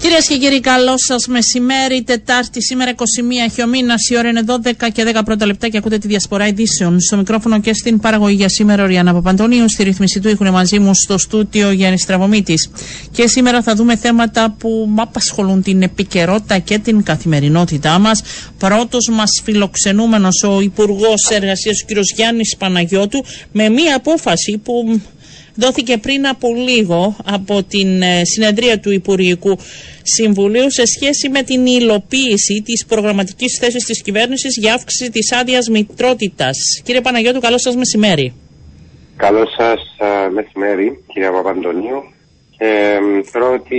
Κυρίες και κύριοι, καλό σας μεσημέρι. Τετάρτη, σήμερα 21 χιομήνα. Η ώρα είναι 12 και 10 πρώτα λεπτά και ακούτε τη διασπορά ειδήσεων. Στο μικρόφωνο και στην παραγωγή για σήμερα ο Ριάννα Παπαντονίου. Στη ρύθμιση του έχουν μαζί μου στο στούτιο Γιάννης Στραβωμίτη. Και σήμερα θα δούμε θέματα που απασχολούν την επικαιρότητα και την καθημερινότητά μας. Πρώτος μας φιλοξενούμενος ο Υπουργός Εργασίας, ο κ. Γιάννης Παναγιώτου, με μία απόφαση που δόθηκε πριν από λίγο από την ε, συνεδρία του Υπουργικού Συμβουλίου σε σχέση με την υλοποίηση της προγραμματικής θέσης της κυβέρνησης για αύξηση της άδειας μητρότητας. Κύριε Παναγιώτου, καλό σας μεσημέρι. Καλό σας ε, μεσημέρι, κύριε Παπαντονίου. Ε, θεωρώ ότι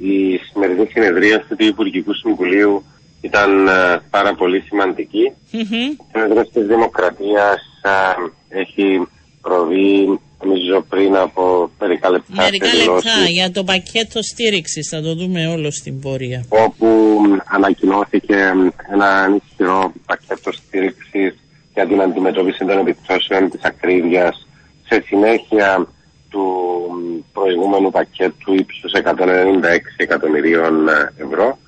η σημερινή συνεδρία του Υπουργικού Συμβουλίου ήταν πάρα πολύ σημαντική. Mm-hmm. Η της Δημοκρατίας έχει προβεί νομίζω πριν από μερικά λεπτά. Μερικά λεπτά για το πακέτο στήριξης, θα το δούμε όλο στην πορεία. Όπου ανακοινώθηκε ένα ισχυρό πακέτο στήριξης για την αντιμετώπιση των επιπτώσεων της ακρίβειας σε συνέχεια του προηγούμενου πακέτου ύψους 196 εκατομμυρίων ευρώ.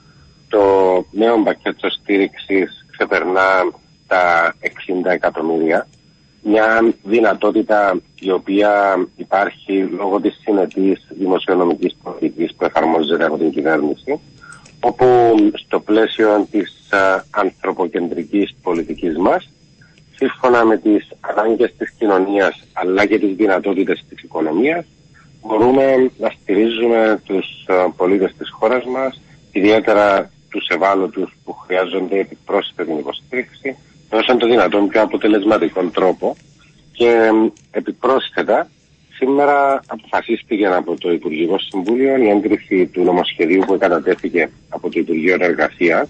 Το νέο πακέτο στήριξης ξεπερνά τα 60 εκατομμύρια μια δυνατότητα η οποία υπάρχει λόγω της συνετής δημοσιονομικής πολιτικής που εφαρμόζεται από την κυβέρνηση όπου στο πλαίσιο της α, ανθρωποκεντρικής πολιτικής μας σύμφωνα με τις ανάγκες της κοινωνίας αλλά και τις δυνατότητες της οικονομίας μπορούμε να στηρίζουμε τους α, πολίτες της χώρας μας ιδιαίτερα τους ευάλωτους που χρειάζονται επιπρόσθετη υποστήριξη όσον το δυνατόν πιο αποτελεσματικό τρόπο και επιπρόσθετα σήμερα αποφασίστηκε από το Υπουργικό Συμβούλιο η έγκριση του νομοσχεδίου που κατατέθηκε από το Υπουργείο Εργασίας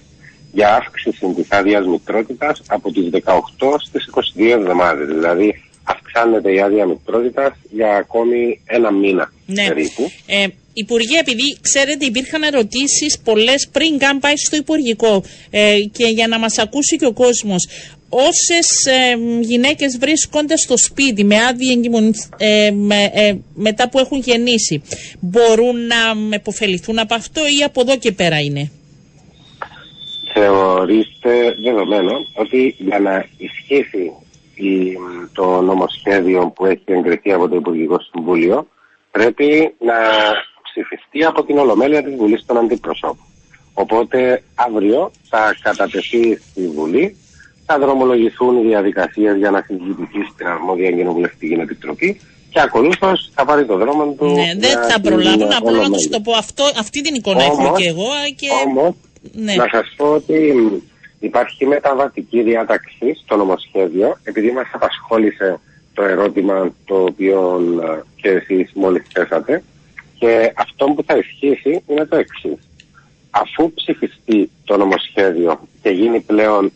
για αύξηση της άδεια μητρότητας από τις 18 στις 22 εβδομάδες. Δηλαδή αυξάνεται η άδεια μητρότητας για ακόμη ένα μήνα ναι. περίπου. Ε, Υπουργέ, επειδή ξέρετε υπήρχαν ερωτήσεις πολλές πριν καν πάει στο Υπουργικό ε, και για να μας ακούσει και ο κόσμος όσες ε, γυναίκες βρίσκονται στο σπίτι με άδεια ε, με, ε, μετά που έχουν γεννήσει μπορούν να επωφεληθούν από αυτό ή από εδώ και πέρα είναι; Θεωρήστε δεδομένο ότι για να ισχύσει το νομοσχέδιο που έχει εγκριθεί από το Υπουργικό Συμβούλιο πρέπει να ψηφιστεί από την Ολομέλεια της Βουλής των Αντιπροσώπων. Οπότε αύριο θα κατατεθεί στη Βουλή, θα δρομολογηθούν οι διαδικασίες για να συζητηθεί στην αρμόδια κοινοβουλευτική επιτροπή και ακολούθως θα πάρει το δρόμο του. Ναι, δεν θα προλάβουν. Απλά να τους το πω αυτό, αυτή την εικόνα όμως, έχω και εγώ. Και... Όμως, ναι. να σας πω ότι υπάρχει μεταβατική διάταξη στο νομοσχέδιο, επειδή μας απασχόλησε το ερώτημα το οποίο ε, και εσείς μόλις θέσατε. Και αυτό που θα ισχύσει είναι το εξής. Αφού ψηφιστεί το νομοσχέδιο και γίνει πλέον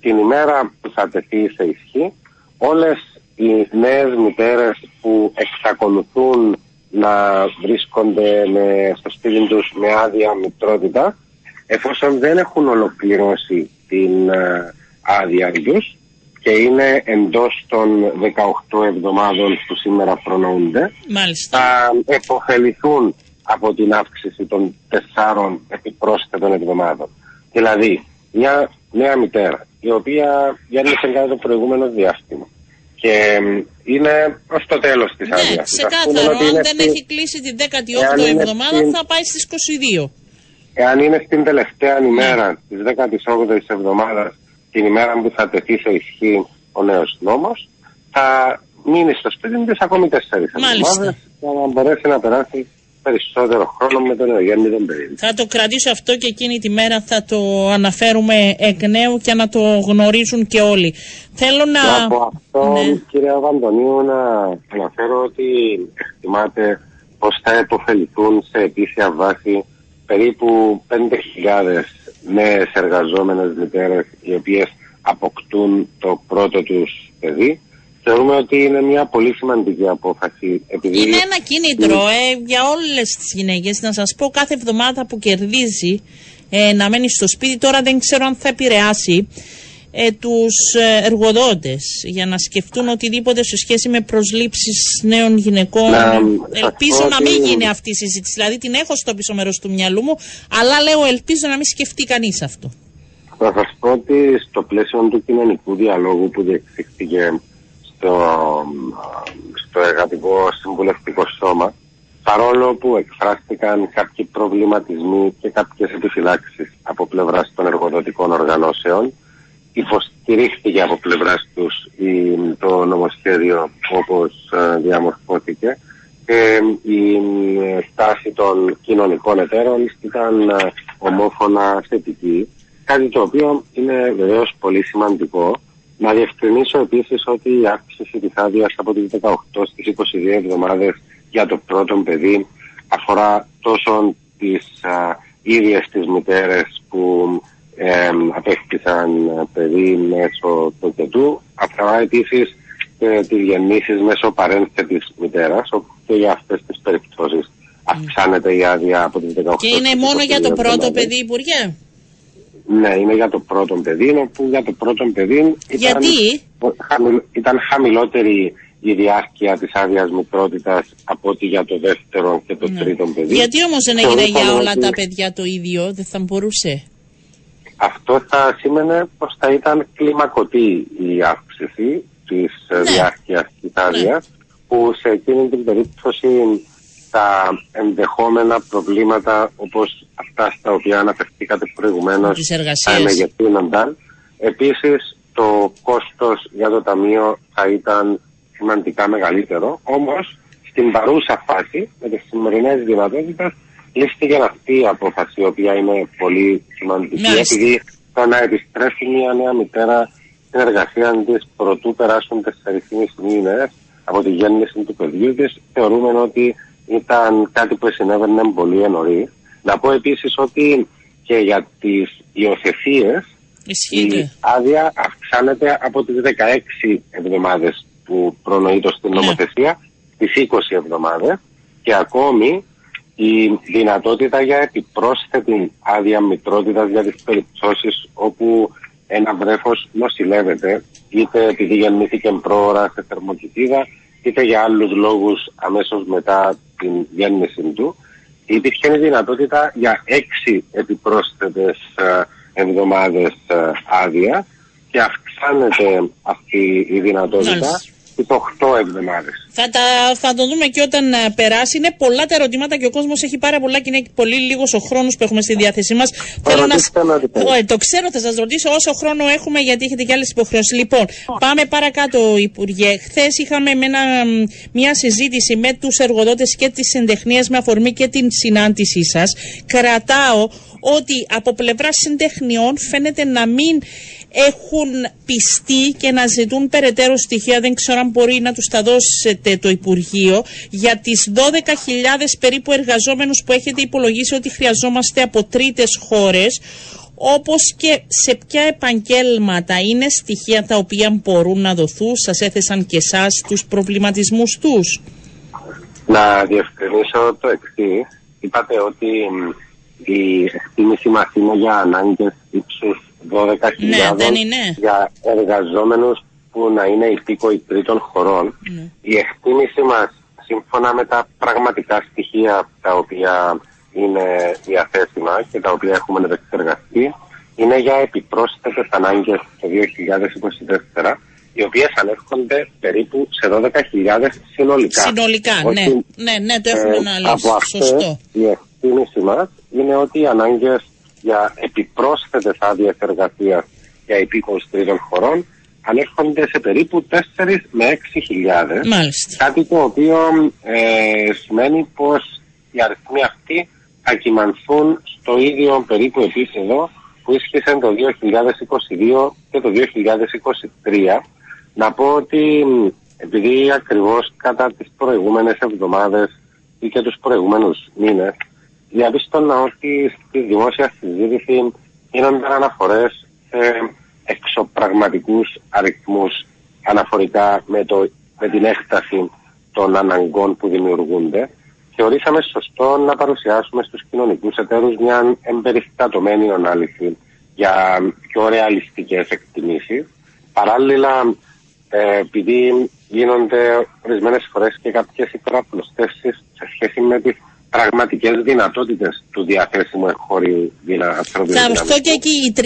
την ημέρα που θα τεθεί σε ισχύ, όλες οι νέες μητέρες που εξακολουθούν να βρίσκονται με, στο σπίτι τους με άδεια μητρότητα, εφόσον δεν έχουν ολοκληρώσει την uh, άδεια τους, και είναι εντός των 18 εβδομάδων που σήμερα προνοούνται Μάλιστα. θα επωφεληθούν από την αύξηση των τεσσάρων επιπρόσθετων εβδομάδων. Δηλαδή, μια νέα μητέρα, η οποία γέννησε κατά το προηγούμενο διάστημα και είναι ως το τέλος της ναι, άδειας. Ξεκάθαρο, αν δεν στη... έχει κλείσει την 18η εβδομάδα, στην... θα πάει στις 22. Εάν είναι στην τελευταία ημέρα ναι. τη 18η εβδομάδας την ημέρα που θα τεθεί σε ισχύ ο νέος νόμος, θα μείνει στο σπίτι της ακόμη τέσσερις εβδομάδες για να μπορέσει να περάσει περισσότερο χρόνο με τον Ευγέννη τον Θα το κρατήσω αυτό και εκείνη τη μέρα θα το αναφέρουμε εκ νέου και να το γνωρίζουν και όλοι. Θέλω να... Και από αυτό, ναι. κύριε Βαντονίου, να αναφέρω ότι εκτιμάται πως θα υποφεληθούν σε επίσημη βάση περίπου 5.000 νέες εργαζόμενες μητέρες οι οποίες αποκτούν το πρώτο τους παιδί. Θεωρούμε ότι είναι μια πολύ σημαντική απόφαση. Επειδή... Είναι ένα κίνητρο ε, για όλες τις γυναίκες. Να σας πω κάθε εβδομάδα που κερδίζει ε, να μένει στο σπίτι, τώρα δεν ξέρω αν θα επηρεάσει. ε, τους ε, εργοδότες για να σκεφτούν οτιδήποτε σε σχέση με προσλήψεις νέων γυναικών. ελπίζω να μην γίνει αυτή η συζήτηση. Δηλαδή την έχω στο πίσω μέρος του μυαλού μου, αλλά λέω ελπίζω να μην σκεφτεί κανείς αυτό. Θα σας πω ότι στο πλαίσιο του κοινωνικού διαλόγου που διεξήχθηκε στο, στο εργατικό συμβουλευτικό σώμα, παρόλο που εκφράστηκαν κάποιοι προβληματισμοί και κάποιες επιφυλάξεις από πλευράς των εργοδοτικών οργανώσεων, υποστηρίχθηκε από πλευράς τους το νομοσχέδιο όπως ε, διαμορφώθηκε και η ε, στάση των κοινωνικών εταίρων ήταν ε, ομόφωνα θετική Κάτι το οποίο είναι βεβαίως πολύ σημαντικό. Να διευκρινίσω επίσης ότι η αύξηση τη άδεια από τις 18 στις 22 εβδομάδες για το πρώτο παιδί αφορά τόσο τις ίδιες τις μητέρες που ε, απέκτησαν παιδί μέσω του κετού, αφορά επίσης και τις γεννήσεις μέσω παρένθετη μητέρας, και για αυτές τις περιπτώσεις αυξάνεται η άδεια από τις 18 Και είναι μόνο για το πρώτο παιδί, Υπουργέ; Ναι, είναι για το πρώτο παιδί, που για το πρώτο παιδί ήταν, ήταν χαμηλότερη η διάρκεια της άδειας μητρότητας από ότι για το δεύτερο και το ναι. τρίτο παιδί. Γιατί όμως δεν έγινε για όλα τα παιδιά το ίδιο, δεν θα μπορούσε; Αυτό θα σήμαινε πως θα ήταν κλιμακωτή η αύξηση της ναι. διάρκειας της άδειας, ναι. που σε εκείνη την περίπτωση τα ενδεχόμενα προβλήματα όπως αυτά στα οποία αναφερθήκατε προηγουμένως θα εμεγεθύνονταν. Επίσης το κόστος για το Ταμείο θα ήταν σημαντικά μεγαλύτερο, όμως στην παρούσα φάση με τις σημερινές δυνατότητες λύστηκε αυτή η απόφαση η οποία είναι πολύ σημαντική ναι. επειδή το να επιστρέφει μια νέα μητέρα στην εργασία της προτού περάσουν 4,5 μήνες από τη γέννηση του παιδιού της θεωρούμε ότι ήταν κάτι που συνέβαινε πολύ νωρί. Να πω επίσης ότι και για τις υιοθεσίες η άδεια αυξάνεται από τις 16 εβδομάδες που προνοείται στην ναι. νομοθεσία τις 20 εβδομάδες και ακόμη η δυνατότητα για επιπρόσθετη άδεια μητρότητας για τις περιπτώσεις όπου ένα βρέφος νοσηλεύεται είτε επειδή γεννήθηκε πρόωρα σε θερμοκοιτίδα είτε για άλλους λόγους αμέσως μετά την γέννηση του, υπήρχε η δυνατότητα για έξι επιπρόσθετες ε, εβδομάδες ε, άδεια και αυξάνεται αυτή η δυνατότητα τις 8 εβδομάδες. Θα, τα, θα το δούμε και όταν uh, περάσει. Είναι πολλά τα ερωτήματα και ο κόσμος έχει πάρα πολλά και είναι πολύ λίγος ο χρόνος που έχουμε στη διάθεσή μας. Θέλω να. Oh, το ξέρω, θα σας ρωτήσω όσο χρόνο έχουμε γιατί έχετε και άλλες υποχρεώσεις. Λοιπόν, πάμε παρακάτω, Υπουργέ. Χθες είχαμε ένα, μια συζήτηση με τους εργοδότες και τις εντεχνίε με αφορμή και την συνάντησή σας. Κρατάω ότι από πλευράς συντεχνιών φαίνεται να μην έχουν πιστεί και να ζητούν περαιτέρω στοιχεία, δεν ξέρω αν μπορεί να τους τα δώσετε το Υπουργείο, για τις 12.000 περίπου εργαζόμενους που έχετε υπολογίσει ότι χρειαζόμαστε από τρίτες χώρες, όπως και σε ποια επαγγέλματα είναι στοιχεία τα οποία μπορούν να δοθούν, σας έθεσαν και εσάς τους προβληματισμούς τους. Να διευκρινίσω το εξής. Είπατε ότι η εκτίμηση μας είναι για ανάγκες ύψους 12.000 ναι, για εργαζόμενους που να είναι υπήκοοι τρίτων χωρών. Ναι. Η εκτίμηση μας σύμφωνα με τα πραγματικά στοιχεία τα οποία είναι διαθέσιμα και τα οποία έχουμε επεξεργαστεί είναι για επιπρόσθετες ανάγκες το 2024 οι οποίες ανέρχονται περίπου σε 12.000 συνολικά. Συνολικά, ναι. ναι. Ναι, το έχουμε ε, αναλύσει. Από Σωστό. η εκτίμηση μας είναι ότι οι ανάγκες για επιπρόσθετε άδειε εργασία για υπήκοους τρίτων χωρών ανέρχονται σε περίπου 4 με 6 Μάλιστα. Κάτι το οποίο ε, σημαίνει πως οι αριθμοί αυτοί θα κοιμανθούν στο ίδιο περίπου επίπεδο που ίσχυσε το 2022 και το 2023. Να πω ότι επειδή ακριβώς κατά τις προηγούμενες εβδομάδες ή και τους προηγούμενους μήνες διαπίστωνα ότι στη δημόσια συζήτηση γίνονταν αναφορές σε εξωπραγματικούς αριθμούς αναφορικά με, το, με την έκταση των αναγκών που δημιουργούνται. Θεωρήσαμε σωστό να παρουσιάσουμε στους κοινωνικούς εταίρους μια εμπεριστατωμένη ανάλυση για πιο ρεαλιστικές εκτιμήσεις. Παράλληλα, ε, επειδή γίνονται ορισμένες φορές και κάποιες υπεραπλουστεύσεις σε σχέση με τις πραγματικές δυνατότητες του διαθέσιμου εγχώριου Θα αυτό και εκεί. Οι 30.000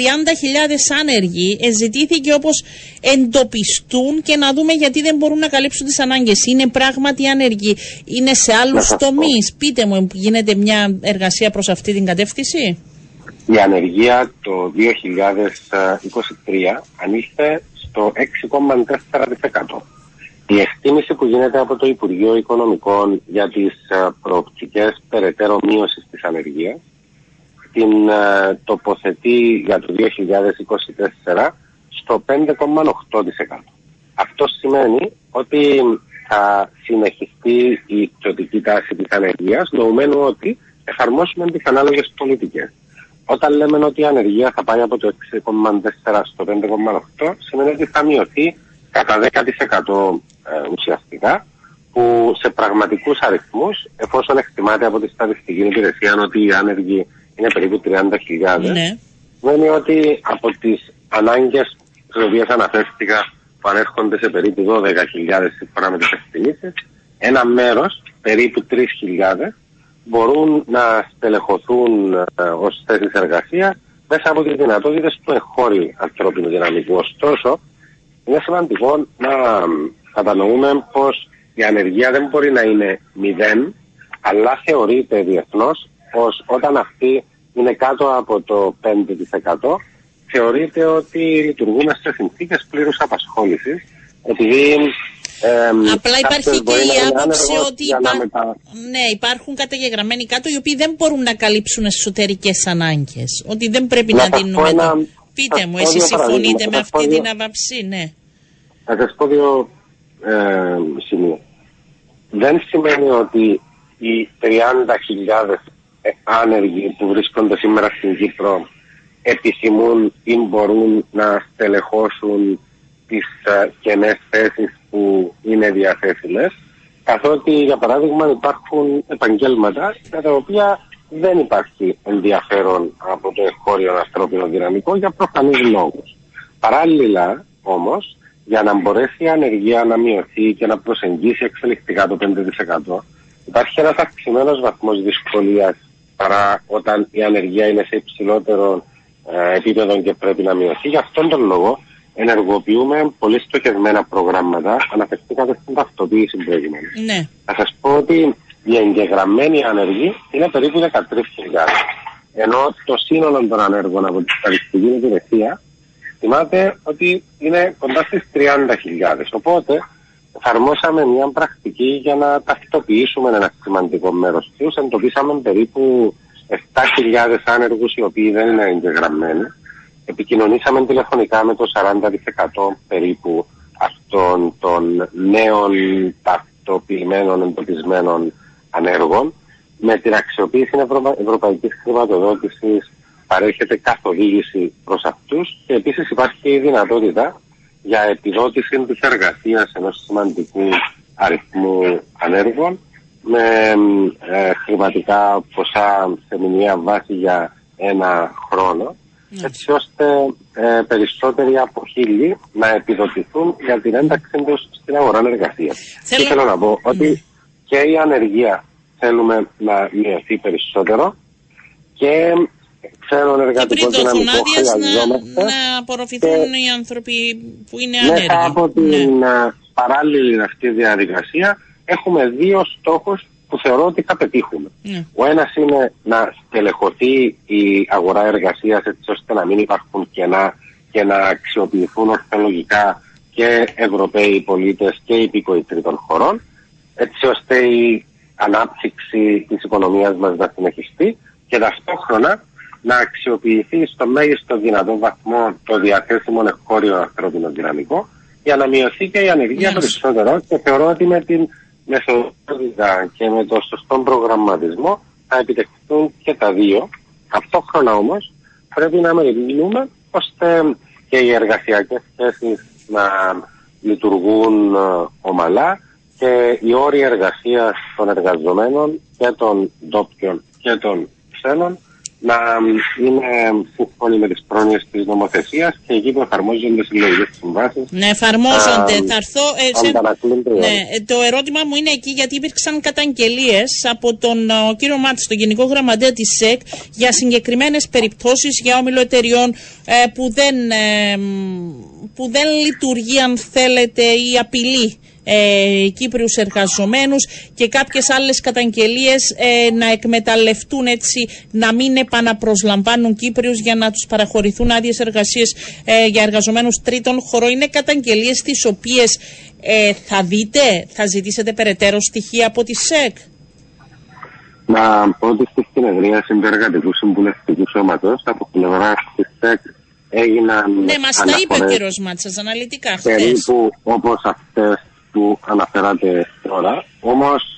άνεργοι ζητήθηκε όπως εντοπιστούν και να δούμε γιατί δεν μπορούν να καλύψουν τις ανάγκες. Είναι πράγματι άνεργοι. Είναι σε άλλους τομείς. Πείτε μου, γίνεται μια εργασία προς αυτή την κατεύθυνση; Η ανεργία το 2023 ανήλθε στο 6,4%. Η εκτίμηση που γίνεται από το Υπουργείο Οικονομικών για τις ε, προοπτικές περαιτέρω μείωσης της ανεργίας την ε, τοποθετεί για το 2024 στο 5,8%. Αυτό σημαίνει ότι θα συνεχιστεί η πτωτική τάση της ανεργίας νοουμένου ότι εφαρμόσουμε τις ανάλογες πολιτικές. Όταν λέμε ότι η ανεργία θα πάει από το 6,4% στο 5,8% σημαίνει ότι θα μειωθεί κατά 10% ε, ουσιαστικά που σε πραγματικούς αριθμούς εφόσον εκτιμάται από τη στατιστική υπηρεσία ότι οι άνεργοι είναι περίπου 30.000 ναι. σημαίνει ότι από τις ανάγκες τις οποίες αναφέρθηκα που ανέρχονται σε περίπου 12.000 σύμφωνα με τις εκτιμήσεις ένα μέρος, περίπου 3.000 μπορούν να στελεχωθούν ε, ως θέσεις εργασίας μέσα από τις δυνατότητες του εγχώριου ανθρώπινου δυναμικού. Ωστόσο, είναι σημαντικό να κατανοούμε πως η ανεργία δεν μπορεί να είναι μηδέν, αλλά θεωρείται διεθνώς πως όταν αυτή είναι κάτω από το 5% θεωρείται ότι λειτουργούμε σε συνθήκες πλήρους απασχόλησης επειδή ε, Απλά υπάρχει και η άποψη ότι ναι, υπάρχουν καταγεγραμμένοι κάτω οι οποίοι δεν μπορούν να καλύψουν εσωτερικές ανάγκες. Ότι δεν πρέπει να, να δίνουμε. Ένα... Πείτε μου, εσείς συμφωνείτε με αυτή την άποψη, ναι. Θα σας πω δύο ε, σημεία. Δεν σημαίνει ότι οι 30.000 άνεργοι που βρίσκονται σήμερα στην Κύπρο επιθυμούν ή μπορούν να στελεχώσουν τις ε, κενές θέσεις που είναι διαθέσιμες καθότι για παράδειγμα υπάρχουν επαγγέλματα για τα οποία δεν υπάρχει ενδιαφέρον από το εγχώριο ανθρώπινο δυναμικό για προφανείς λόγους. Παράλληλα όμως για να μπορέσει η ανεργία να μειωθεί και να προσεγγίσει εξελικτικά το 5%, υπάρχει ένας αυξημένος βαθμός δυσκολίας παρά όταν η ανεργία είναι σε υψηλότερο ε, επίπεδο και πρέπει να μειωθεί. Γι' αυτόν τον λόγο ενεργοποιούμε πολύ στοχευμένα προγράμματα. Αναφερθήκατε στην ταυτοποίηση προηγουμένω. Ναι. Θα σας πω ότι η εγγεγραμμένη ανεργή είναι περίπου 13.000. Ενώ το σύνολο των ανέργων από τη στατιστική υπηρεσία Θυμάται ότι είναι κοντά στις 30.000. Οπότε εφαρμόσαμε μια πρακτική για να ταυτοποιήσουμε ένα σημαντικό μέρος τους. Εντοπίσαμε περίπου 7.000 άνεργους οι οποίοι δεν είναι εγγεγραμμένοι. Επικοινωνήσαμε τηλεφωνικά με το 40% περίπου αυτών των νέων ταυτοποιημένων εντοπισμένων ανέργων με την αξιοποίηση ευρω... ευρωπαϊκής χρηματοδότησης παρέχεται καθοδήγηση προς αυτούς και επίσης υπάρχει η δυνατότητα για επιδότηση της εργασίας ενός σημαντικού αριθμού ανέργων με ε, χρηματικά ποσά σε μηνιαία βάση για ένα χρόνο ναι. έτσι ώστε ε, περισσότεροι από χίλιοι να επιδοτηθούν για την ένταξή τους στην αγορά εργασίας. Θέλω... Και θέλω να πω ότι ναι. και η ανεργία θέλουμε να μειωθεί περισσότερο και ξένων εργατικών δυναμικών χρειαζόμαστε. Να, να απορροφηθούν οι άνθρωποι που είναι ανέργοι. Μέσα από την ναι. παράλληλη αυτή διαδικασία έχουμε δύο στόχους που θεωρώ ότι θα πετύχουμε. Ναι. Ο ένας είναι να στελεχωθεί η αγορά εργασίας έτσι ώστε να μην υπάρχουν κενά και να αξιοποιηθούν ορθολογικά και Ευρωπαίοι πολίτες και υπήκοοι τρίτων χωρών έτσι ώστε η ανάπτυξη της οικονομίας μας να συνεχιστεί και ταυτόχρονα να αξιοποιηθεί στο μέγιστο δυνατό βαθμό το διαθέσιμο εγχώριο ανθρώπινο δυναμικό για να μειωθεί και η ανεργία περισσότερο και θεωρώ ότι με την μεθοδότητα και με το σωστό προγραμματισμό θα επιτευχθούν και τα δύο. Ταυτόχρονα όμως πρέπει να μεριμνούμε ώστε και οι εργασιακές θέσεις να λειτουργούν ε, ομαλά και οι όροι εργασίας των εργαζομένων και των ντόπιων και των ξένων να είναι σύμφωνοι με τις πρόνοιες της νομοθεσίας και εκεί που εφαρμόζονται συλλογικέ συμβάσεις. Ναι, εφαρμόζονται. Θα έρθω. Ε, σε... ναι, ε, το ερώτημα μου είναι εκεί γιατί υπήρξαν καταγγελίες από τον ο κύριο Μάτση, τον Γενικό Γραμματέα της ΣΕΚ, για συγκεκριμένες περιπτώσεις για όμιλο εταιριών ε, που, δεν, ε, που δεν λειτουργεί, αν θέλετε, η απειλή ε, Κύπριους εργαζομένους και κάποιες άλλες καταγγελίες ε, να εκμεταλλευτούν έτσι, να μην επαναπροσλαμβάνουν Κύπριους για να τους παραχωρηθούν άδειες εργασίες ε, για εργαζομένους τρίτων χωρών. Είναι καταγγελίες τις οποίες ε, θα δείτε, θα ζητήσετε περαιτέρω στοιχεία από τη ΣΕΚ. Να πω ότι στη συνεδρίαση του Εργατικού Συμβουλευτικού Σώματος από πλευρά της ΣΕΚ έγιναν. Ναι, μας τα είπε ο κύριος Μάτσας αναλυτικά χθες. Περίπου όπως αυτές που αναφέρατε τώρα. Όμως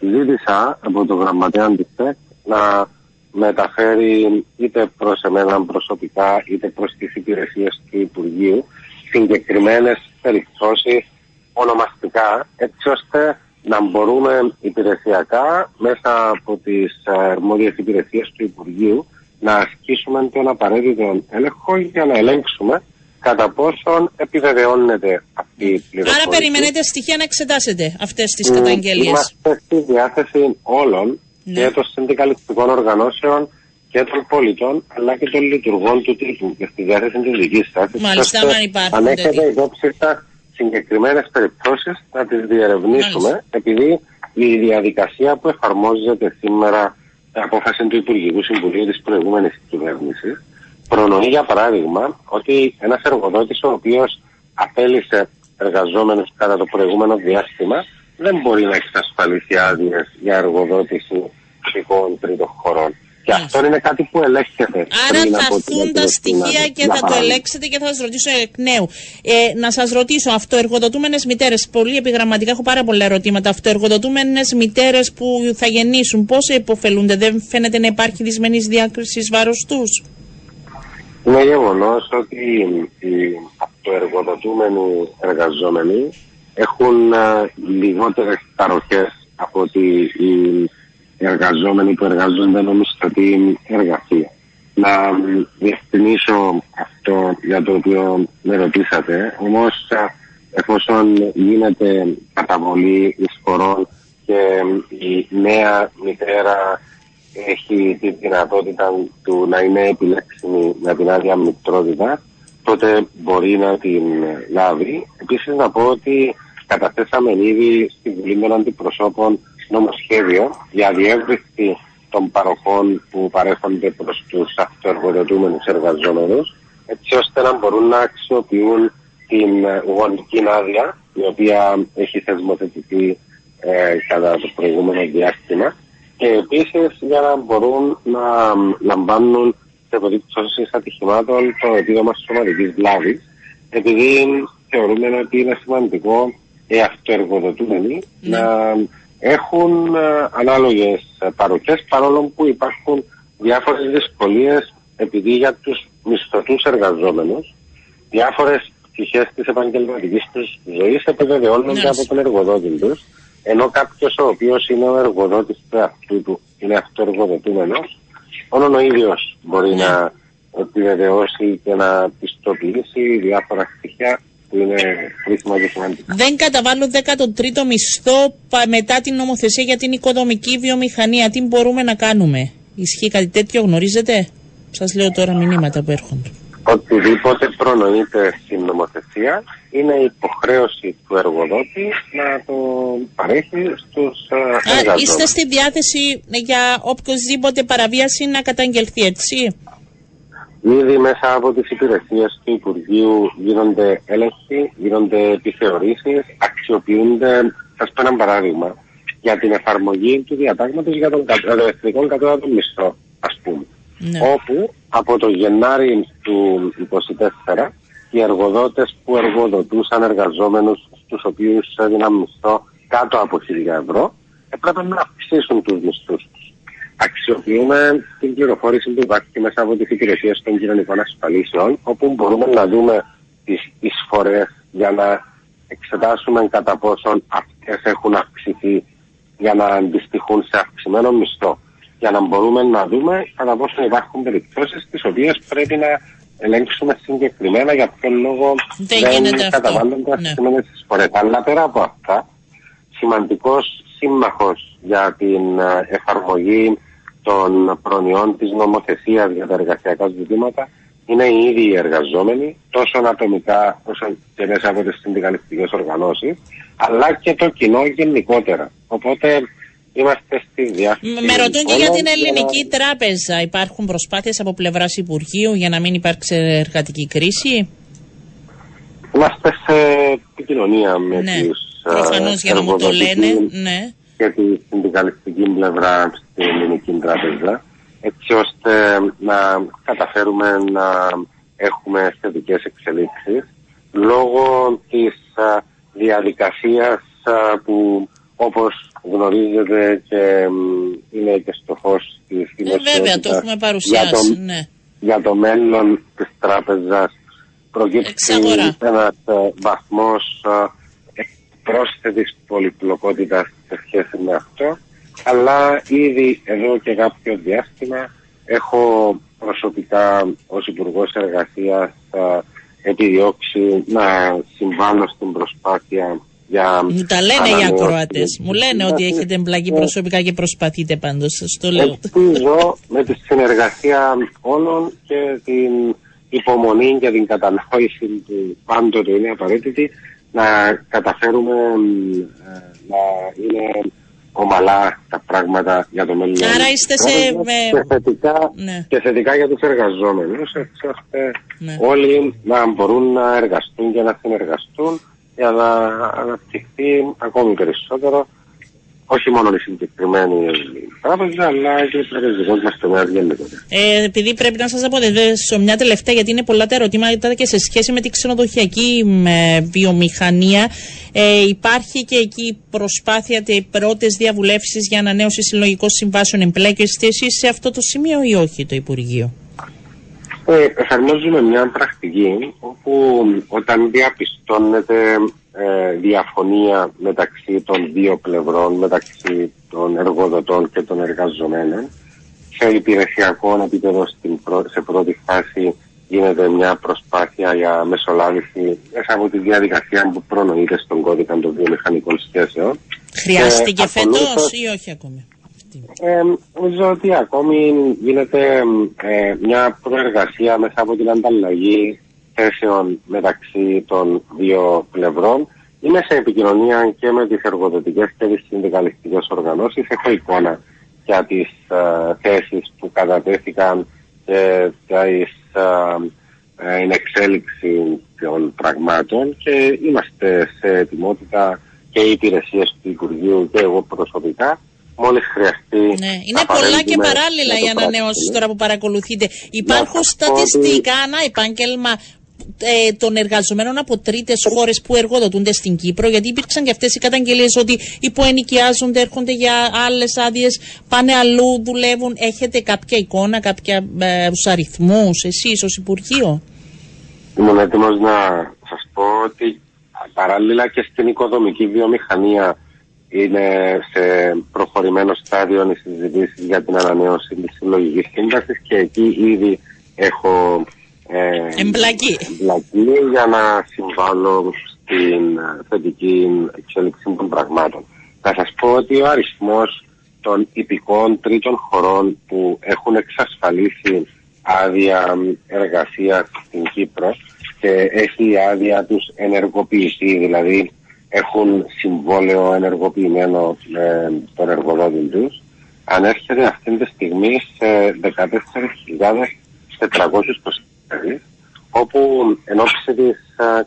ζήτησα από τον γραμματέα της ΤΕΚ να μεταφέρει είτε προς εμένα προσωπικά είτε προς τις υπηρεσίες του Υπουργείου συγκεκριμένες περιπτώσεις ονομαστικά έτσι ώστε να μπορούμε υπηρεσιακά μέσα από τις αρμόδιες υπηρεσίες του Υπουργείου να ασκήσουμε τον απαραίτητο έλεγχο για να ελέγξουμε κατά πόσον επιβεβαιώνεται αυτή η πληροφορία. Άρα περιμένετε στοιχεία να εξετάσετε αυτές τις mm, καταγγελίες. Είμαστε στη διάθεση όλων ναι. και των συνδικαλιστικών οργανώσεων και των πολιτών αλλά και των λειτουργών του τύπου και στη διάθεση της δικής σας. Μάλιστα, αν υπάρχουν. Αν έχετε υπόψη σας συγκεκριμένες περιπτώσεις να τις διερευνήσουμε Μάλιστα. επειδή η διαδικασία που εφαρμόζεται σήμερα απόφαση του Υπουργικού Συμβουλίου της προηγούμενης κυβέρνησης Προνοεί για παράδειγμα ότι ένας εργοδότης ο οποίος απέλησε εργαζόμενου κατά το προηγούμενο διάστημα δεν μπορεί να εξασφαλίσει άδειες για εργοδότηση ψυχών τρίτων χωρών. Και αυτό είναι κάτι που ελέγχεται. Άρα θα έρθουν τα στοιχεία και θα το ελέγξετε και θα σας ρωτήσω εκ νέου. Ε, να σας ρωτήσω, αυτοεργοδοτούμενες μητέρες, πολύ επιγραμματικά έχω πάρα πολλά ερωτήματα. Αυτοεργοδοτούμενες μητέρες που θα γεννήσουν, πώ υποφελούνται, δεν φαίνεται να υπάρχει δυσμενής διάκριση βάρος τους; Είναι γεγονός ότι οι αυτοεργοδοτούμενοι εργαζόμενοι έχουν λιγότερες παροχές από ότι οι εργαζόμενοι που εργάζονται νομιστατή εργασία. Να διευκρινίσω αυτό για το οποίο με ρωτήσατε, όμως εφόσον γίνεται καταβολή εισφορών και η νέα μητέρα έχει τη δυνατότητα του να είναι επιλέξιμη με την άδεια μητρότητα, τότε μπορεί να την λάβει. Επίσης να πω ότι καταθέσαμε ήδη στη Βουλή των Αντιπροσώπων νομοσχέδιο για διεύρυνση των παροχών που παρέχονται προς τους αυτοεργοδοτούμενους εργαζόμενους έτσι ώστε να μπορούν να αξιοποιούν την γονική άδεια η οποία έχει θεσμοθετηθεί ε, κατά το προηγούμενο διάστημα και επίσης για να μπορούν να λαμβάνουν σε περίπτωση ατυχημάτων το επίδομα σωματικής βλάβης, επειδή θεωρούμε ότι είναι σημαντικό οι αυτοεργοδοτούμενοι ναι. να έχουν ε, ανάλογες παροχές παρόλο που υπάρχουν διάφορες δυσκολίες επειδή για τους μισθωτούς εργαζόμενους διάφορες πτυχές της επαγγελματικής τους ζωής επιβεβαιώνονται ναι. από τον εργοδότη τους ενώ κάποιος ο οποίος είναι ο εργοδότης του εαυτού του, είναι αυτοεργοδοτούμενος, μόνο ο ίδιος μπορεί να επιβεβαιώσει και να πιστοποιήσει διάφορα στοιχεία που είναι χρήσιμα και σημαντικά. Δεν καταβάλω 13ο μισθό μετά την νομοθεσία για την οικοδομική βιομηχανία. Τι μπορούμε να κάνουμε; Ισχύει κάτι τέτοιο, γνωρίζετε; Σας λέω τώρα μηνύματα που έρχονται. Οτιδήποτε προνοείται στην νομοθεσία είναι υποχρέωση του εργοδότη να το παρέχει στους εργαζόμενους. Είστε στη διάθεση για οποιοδήποτε παραβίαση να καταγγελθεί, έτσι; Ήδη μέσα από τις υπηρεσίες του Υπουργείου γίνονται έλεγχοι, γίνονται επιθεωρήσεις, αξιοποιούνται, θα πω ένα παράδειγμα, για την εφαρμογή του διατάγματος για τον εθνικό κατώτατο μισθό, ας πούμε. Ναι. Όπου από το Γενάρη του 2024 οι εργοδότες που εργοδοτούσαν εργαζόμενους στους οποίους έδιναν μισθό κάτω από 1000 ευρώ έπρεπε να αυξήσουν τους μισθούς τους. Αξιοποιούμε την πληροφόρηση που υπάρχει μέσα από τις υπηρεσίες των κοινωνικών ασφαλίσεων όπου μπορούμε να δούμε τις εισφορές για να εξετάσουμε κατά πόσον αυτές έχουν αυξηθεί για να αντιστοιχούν σε αυξημένο μισθό. Για να μπορούμε να δούμε κατά πόσο υπάρχουν περιπτώσεις τις οποίες πρέπει να ελέγξουμε συγκεκριμένα για ποιο λόγο Δεν δεν, γίνεται αυτό. καταβάλλονται Ναι. αυξημένες εισφορές. Αλλά πέρα από αυτά, σημαντικός σύμμαχος για την ε, εφαρμογή των προνοιών της νομοθεσίας για τα εργασιακά ζητήματα είναι οι ίδιοι οι εργαζόμενοι, τόσο ατομικά όσο και μέσα από τις συνδικαλιστικές οργανώσεις, αλλά και το κοινό γενικότερα. Οπότε είμαστε στη διάθεση. Με ρωτούν και για όλων την να- ελληνική τράπεζα. Υπάρχουν προσπάθειες από πλευράς Υπουργείου για να μην υπάρξει εργατική κρίση; Είμαστε σε επικοινωνία με Ναι, τους προφανώς ε, για να μου το εργοδοτική λένε. Ναι. και τη συνδικαλιστική πλευρά στην ελληνική τράπεζα έτσι ώστε να καταφέρουμε να έχουμε θετικές εξελίξεις λόγω της α, διαδικασίας α, που όπως γνωρίζετε και μ, είναι και στο φως της Ε, δημοσιότητας βέβαια, το έχουμε για παρουσιάσει. το, Ναι. για το μέλλον της τράπεζας προκύπτει Εξαγορά. ένας ε, βαθμός ε, πρόσθετης πολυπλοκότητας σε σχέση με αυτό αλλά ήδη εδώ και κάποιο διάστημα έχω προσωπικά ως Υπουργός Εργασίας ε, επιδιώξει να συμβάλλω στην προσπάθεια για Μου τα λένε οι ανανέωση ακροατές. της Μου λένε ότι σύμβασης. έχετε εμπλακεί Ναι. προσωπικά και προσπαθείτε πάντως. Σας το λέω. Ελπίζω με τη συνεργασία όλων και την υπομονή και την κατανόηση που πάντοτε είναι απαραίτητη να καταφέρουμε μ, ε, να είναι ομαλά τα πράγματα για το μέλλον. Άρα είστε σε- της με- Και θετικά, Ναι. και θετικά για τους εργαζόμενους, έτσι ώστε Ναι. όλοι να μπορούν να εργαστούν και να συνεργαστούν για να αναπτυχθεί ακόμη περισσότερο όχι μόνο η συγκεκριμένη τράπεζα, αλλά και η τραπεζικό μας τομέα γενικότερα. Ε, επειδή πρέπει να σας αποδεδέσω μια τελευταία, γιατί είναι πολλά τα ερωτήματα και σε σχέση με τη ξενοδοχειακή με, βιομηχανία. Ε, υπάρχει και εκεί προσπάθεια, οι πρώτες διαβουλεύσεις για ανανέωση συλλογικών συμβάσεων. Εμπλέκεστε εσείς σε αυτό το σημείο ή όχι το Υπουργείο; Ε, εφαρμόζουμε μια πρακτική όπου όταν διαπιστώνεται ε, διαφωνία μεταξύ των δύο πλευρών, μεταξύ των εργοδοτών και των εργαζομένων, σε υπηρεσιακό επίπεδο στην πρω- σε πρώτη φάση γίνεται μια προσπάθεια για μεσολάβηση μέσα από τη διαδικασία που προνοείται στον κώδικα των βιομηχανικών σχέσεων. Χρειάστηκε Ε, φέτος ακολούθως- ή όχι ακόμη; Ε, νομίζω ότι ακόμη γίνεται ε, μια προεργασία μέσα από την ανταλλαγή θέσεων μεταξύ των δύο πλευρών. Είμαι σε επικοινωνία και με τις εργοδοτικές και τις συνδικαλιστικές οργανώσεις. Έχω εικόνα για τις ε, θέσεις που κατατέθηκαν και τις ε, ε, in εξέλιξη των πραγμάτων και είμαστε σε ετοιμότητα και οι υπηρεσίες του Υπουργείου και εγώ προσωπικά μόλις χρειαστεί Ναι, είναι να πολλά και παρέμβουμε παράλληλα να οι το ανανεώσει πράξουμε. τώρα που παρακολουθείτε. Υπάρχουν σας πω ότι- στατιστικά, ένα επάγγελμα ε, των εργαζομένων από τρίτες χώρες που εργοδοτούνται στην Κύπρο, γιατί υπήρξαν και αυτές οι καταγγελίες ότι υποενοικιάζονται, έρχονται για άλλες άδειες, πάνε αλλού, δουλεύουν. Έχετε κάποια εικόνα, κάποια ε, αριθμούς, εσείς ως Υπουργείο; Ήμουν έτοιμος να σας πω ότι παράλληλα και στην οικοδομική βιομηχανία είναι σε προχωρημένο στάδιο οι συζητήσεις για την ανανέωση της συλλογικής σύμβασης και εκεί ήδη έχω ε, Εμπλακεί. εμπλακεί για να συμβάλλω στην ε, θετική εξέλιξη των πραγμάτων. Να σας πω ότι ο αριθμός των υπηκών τρίτων χωρών που έχουν εξασφαλίσει άδεια εργασίας στην Κύπρο και έχει η άδεια τους ενεργοποιηθεί, δηλαδή έχουν συμβόλαιο ενεργοποιημένο με τον εργοδότη τους, ανέρχεται αυτή τη στιγμή σε 14.424 όπου εν ώψη της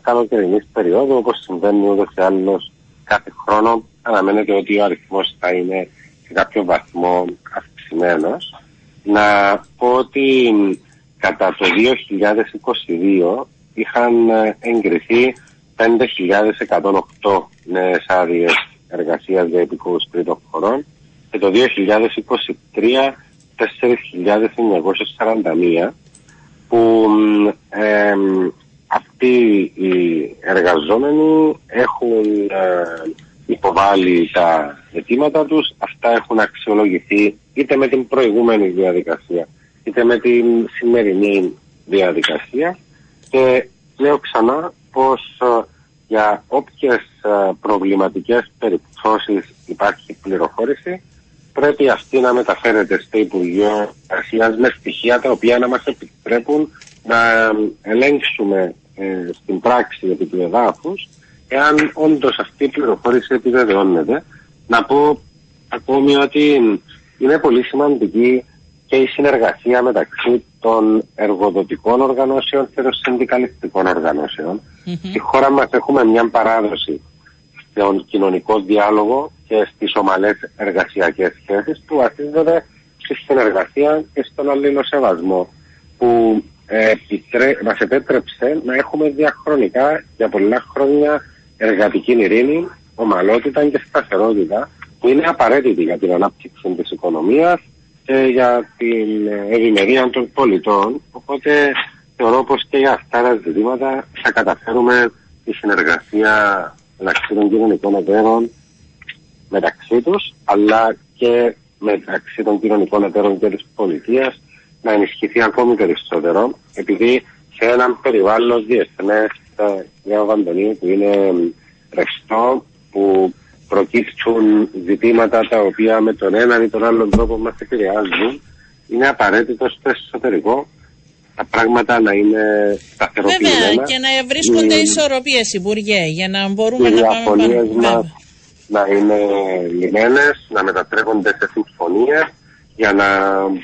καλοκαιρινής περίοδου, όπως συμβαίνει ούτως ή άλλως κάθε χρόνο, αναμένεται ότι ο αριθμός θα είναι σε κάποιο βαθμό αυξημένος. Να πω ότι κατά το 2022 είχαν ε, εγκριθεί 5.108 νέες άδειες εργασίας για υπηκόους τρίτων χωρών και το 2023 4.941 που ε, αυτοί οι εργαζόμενοι έχουν ε, υποβάλει τα αιτήματα τους. Αυτά έχουν αξιολογηθεί είτε με την προηγούμενη διαδικασία είτε με την σημερινή διαδικασία και λέω ξανά πως ε, για όποιες ε, προβληματικές περιπτώσεις υπάρχει πληροφόρηση πρέπει αυτή να μεταφέρεται στο Υπουργείο Εργασίας με στοιχεία τα οποία να μας επιτρέπουν να ελέγξουμε ε, στην πράξη επί του εδάφους εάν όντως αυτή η πληροφόρηση επιβεβαιώνεται. Να πω ακόμη ότι είναι πολύ σημαντική και η συνεργασία μεταξύ των εργοδοτικών οργανώσεων και των συνδικαλιστικών οργανώσεων. Mm-hmm. Στη χώρα μας έχουμε μια παράδοση στον κοινωνικό διάλογο και στις ομαλές εργασιακές σχέσεις που βασίζονται στη συνεργασία και στον αλληλοσεβασμό που ε, επιτρέ... μας επέτρεψε να έχουμε διαχρονικά για πολλά χρόνια εργατική ειρήνη, ομαλότητα και σταθερότητα που είναι απαραίτητη για την ανάπτυξη της οικονομίας και για την ευημερία των πολιτών. Οπότε θεωρώ πως και για αυτά τα ζητήματα θα καταφέρουμε τη συνεργασία μεταξύ των κοινωνικών εταίρων μεταξύ τους, αλλά και μεταξύ των κοινωνικών εταίρων και της πολιτείας να ενισχυθεί ακόμη περισσότερο, επειδή σε έναν περιβάλλον διεθνές για Βαντονίου που είναι ρευστό, που προκύπτουν ζητήματα τα οποία με τον έναν ή τον άλλον τρόπο μας επηρεάζουν, είναι απαραίτητο στο εσωτερικό τα πράγματα να είναι σταθεροποιημένα. Βέβαια και να βρίσκονται οι... ισορροπίες, Υπουργέ, για να μπορούμε οι να πάμε μας να είναι λιμένες, να μετατρέπονται σε συμφωνίες για να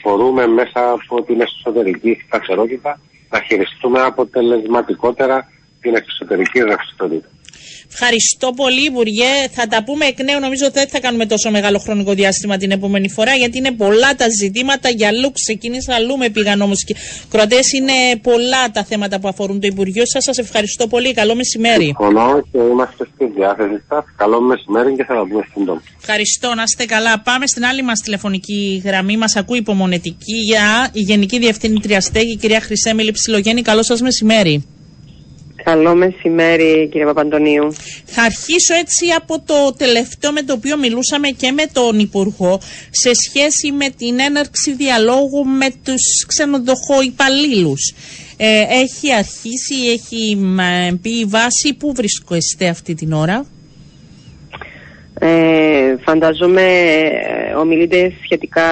μπορούμε μέσα από την εσωτερική σταθερότητα να χειριστούμε αποτελεσματικότερα την εξωτερική ρευστότητα. Ευχαριστώ πολύ, Υπουργέ. Θα τα πούμε εκ νέου. Νομίζω ότι δεν θα κάνουμε τόσο μεγάλο χρονικό διάστημα την επόμενη φορά, γιατί είναι πολλά τα ζητήματα. Για αλλού ξεκίνησα, αλλού με πήγαν όμως και κροατές. Είναι πολλά τα θέματα που αφορούν το Υπουργείο σας. Σας ευχαριστώ πολύ. Καλό μεσημέρι. Συμφωνώ και είμαστε στη διάθεση σας. Καλό μεσημέρι και θα τα πούμε σύντομα. Ευχαριστώ. Να είστε καλά. Πάμε στην άλλη μας τηλεφωνική γραμμή. Μας ακούει υπομονετική για η Γενική Διευθύντρια Στέγη, κυρία Χρυσέμιλη Ψιλογέννη. Καλό σας μεσημέρι. Καλό μεσημέρι κύριε Παπαντονίου. Θα αρχίσω έτσι από το τελευταίο με το οποίο μιλούσαμε και με τον Υπουργό σε σχέση με την έναρξη διαλόγου με τους ξενοδοχοϊπαλλήλους. Ε, έχει αρχίσει, έχει πει η βάση. Πού βρίσκεστε αυτή την ώρα; Ε, φανταζόμαι ε, ομιλείτε σχετικά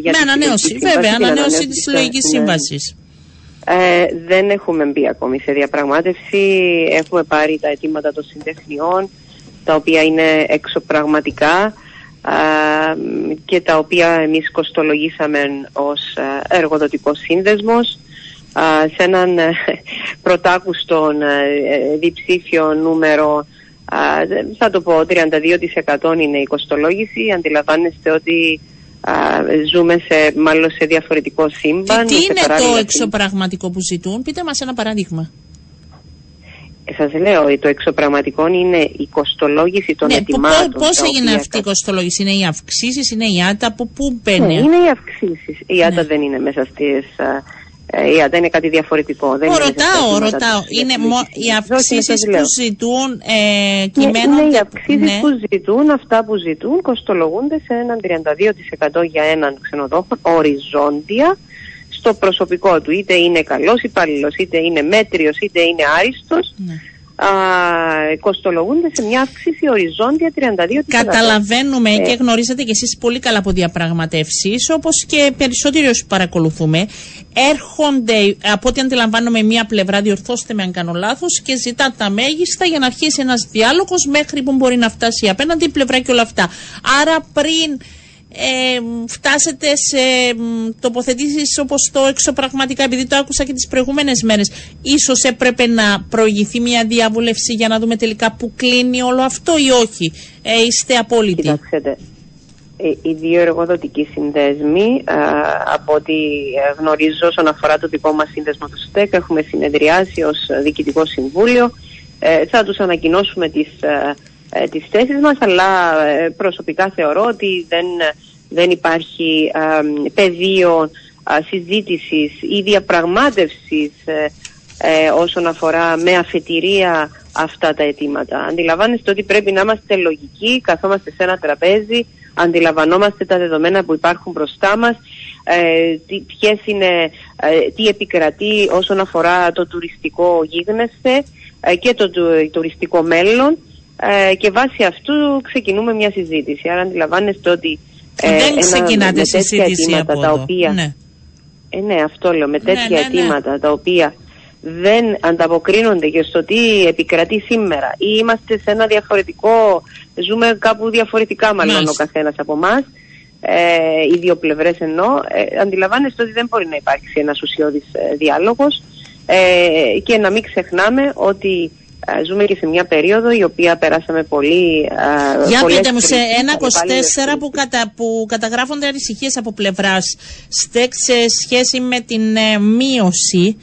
για με ανανέωση, βέβαια, ανανέωση της συλλογικής ναι. Σύμβασης. Ε, δεν έχουμε μπει ακόμη σε διαπραγμάτευση. Έχουμε πάρει τα αιτήματα των συντεχνιών, τα οποία είναι εξωπραγματικά και τα οποία εμείς κοστολογήσαμε ως εργοδοτικός σύνδεσμος σε έναν ε, πρωτάκουστον ε, διψήφιο νούμερο θα το πω 32% είναι η κοστολόγηση αντιλαμβάνεστε ότι ζούμε σε, μάλλον σε διαφορετικό σύμπαν. τι είναι το εξωπραγματικό που ζητούν, πείτε μας ένα παράδειγμα. Ε, Σας λέω, το εξωπραγματικό είναι η κοστολόγηση των ναι, ετοιμάτων. Πώς έγινε αυτή η κοστολόγηση, Είναι οι αυξήσεις, Είναι η ΆΤΑ, από πού μπαίνει; Ναι, είναι οι αυξήσεις. Η ΆΤΑ ναι. δεν είναι μέσα στις ε, η ΑΤΑ είναι κάτι διαφορετικό. Δεν ρωτάω, ρωτάω. Είναι οι αυξήσεις που ζητούν ε, κειμένονται. Είναι οι αυξήσεις ναι. που ζητούν, αυτά που ζητούν, κοστολογούνται σε έναν 32% για έναν ξενοδόχο οριζόντια στο προσωπικό του. Είτε είναι καλός υπάλληλος, είτε είναι μέτριος, είτε είναι άριστος. Ναι α, κοστολογούνται σε μια αύξηση οριζόντια 32%. Καταλαβαίνουμε ε. και γνωρίζετε κι εσείς πολύ καλά από διαπραγματεύσεις, όπως και περισσότεροι όσοι παρακολουθούμε, έρχονται, από ό,τι αντιλαμβάνομαι, μία πλευρά, διορθώστε με αν κάνω λάθος, και ζητά τα μέγιστα για να αρχίσει ένας διάλογος μέχρι που μπορεί να φτάσει η απέναντι πλευρά και όλα αυτά. Άρα πριν ε, φτάσετε σε τοποθετήσεις όπως το εξωπραγματικά επειδή το άκουσα και τις προηγούμενες μέρες. Ίσως έπρεπε να προηγηθεί μια διαβούλευση για να δούμε τελικά που κλείνει όλο αυτό ή όχι. Ε, είστε απόλυτοι. Κοιτάξτε, ε, οι δύο εργοδοτικοί συνδέσμοι από ό,τι γνωρίζω όσον αφορά το δικό μας σύνδεσμο του ΣΤΕΚ έχουμε συνεδριάσει ως Διοικητικό Συμβούλιο. Ε, θα τους ανακοινώσουμε τις ε, τις θέσεις μας αλλά ε, προσωπικά θεωρώ ότι δεν, δεν υπάρχει ε, πεδίο ε, συζήτησης ή διαπραγμάτευσης ε, όσον αφορά με αφετηρία αυτά τα αιτήματα. Αντιλαμβάνεστε ότι πρέπει να είμαστε λογικοί, καθόμαστε σε ένα τραπέζι, αντιλαμβανόμαστε τα δεδομένα που υπάρχουν μπροστά μας, ε, τι, είναι, ε, τι επικρατεί όσον αφορά το τουριστικό γίγνεσθε ε, και το, τουριστικό μέλλον ε, και βάσει αυτού ξεκινούμε μια συζήτηση. Άρα αντιλαμβάνεστε ότι δεν ξεκινάτε συζήτηση από τα οποία, ναι. Ε, ναι, αυτό λέω, με ναι, τέτοια ναι, ναι, αιτήματα τα οποία δεν ανταποκρίνονται και στο τι επικρατεί σήμερα. Ή είμαστε σε ένα διαφορετικό, ζούμε κάπου διαφορετικά μάλλον ο καθένας από εμάς. Ε, οι δύο πλευρές εννοώ, ε, αντιλαμβάνεστε ότι δεν μπορεί να υπάρξει ένας ουσιώδης ε, διάλογος. Ε, και να μην ξεχνάμε ότι ε, ζούμε και σε μια περίοδο η οποία περάσαμε πολύ. Ε, Για πείτε μου, σε ένα 24 που, κατα, που καταγράφονται ανησυχίες από πλευράς ΣΤΕΚ σε σχέση με την ε, μείωση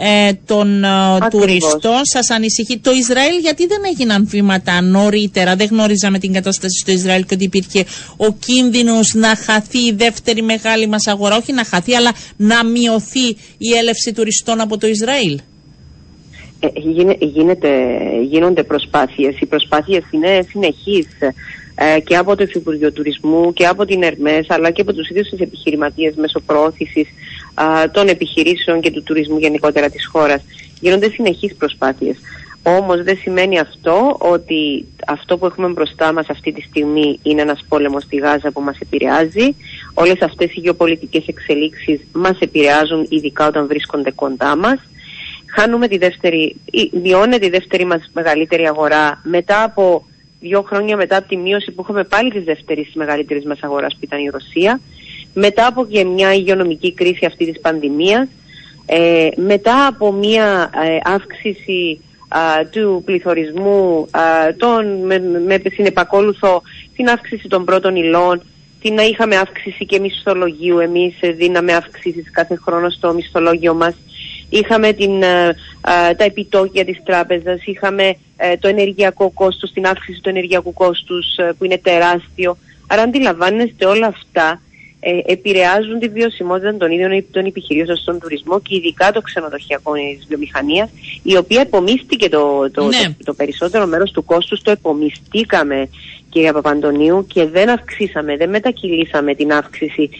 ε, των ε, τουριστών. Σας ανησυχεί το Ισραήλ, γιατί δεν έγιναν βήματα νωρίτερα; Δεν γνώριζαμε την κατάσταση στο Ισραήλ και ότι υπήρχε ο κίνδυνος να χαθεί η δεύτερη μεγάλη μας αγορά. Όχι να χαθεί, αλλά να μειωθεί η έλευση τουριστών από το Ισραήλ. Ε, γίνεται, γίνονται προσπάθειες. Οι προσπάθειες είναι συνεχείς ε, και από το Υφυπουργείο Τουρισμού και από την ΕΡΜΕΣ αλλά και από τους ίδιους τους επιχειρηματίες μέσω προώθησης των επιχειρήσεων και του τουρισμού γενικότερα της χώρας. Γίνονται συνεχείς προσπάθειες. Όμως δεν σημαίνει αυτό ότι αυτό που έχουμε μπροστά μας αυτή τη στιγμή είναι ένας πόλεμος στη Γάζα που μας επηρεάζει. Όλες αυτές οι γεωπολιτικές εξελίξεις μας επηρεάζουν ειδικά όταν βρίσκονται κοντά μας χάνουμε τη δεύτερη, μειώνεται η δεύτερη μας μεγαλύτερη αγορά μετά από δύο χρόνια μετά από τη μείωση που έχουμε πάλι της δεύτερης μεγαλύτερης μας αγοράς που ήταν η Ρωσία, μετά από και μια υγειονομική κρίση αυτή της πανδημίας, ε, μετά από μια ε, αύξηση του πληθωρισμού τον, με, με συνεπακόλουθο την αύξηση των πρώτων υλών, την να είχαμε αύξηση και μισθολογίου, εμείς δίναμε αυξήσεις κάθε χρόνο στο μισθολόγιο μας είχαμε την, ε, ε, τα επιτόκια της τράπεζας, είχαμε ε, το ενεργειακό κόστος, την αύξηση του ενεργειακού κόστους που είναι τεράστιο. Άρα αντιλαμβάνεστε όλα αυτά ε, επηρεάζουν τη βιωσιμότητα των ίδιων των επιχειρήσεων στον τουρισμό και ειδικά το ξενοδοχειακό της βιομηχανίας, η οποία επομίστηκε το, το, ναι. το, περισσότερο μέρος του κόστους, το επομιστήκαμε, κυρία Παπαντονίου, και δεν αυξήσαμε, δεν μετακυλήσαμε την αύξηση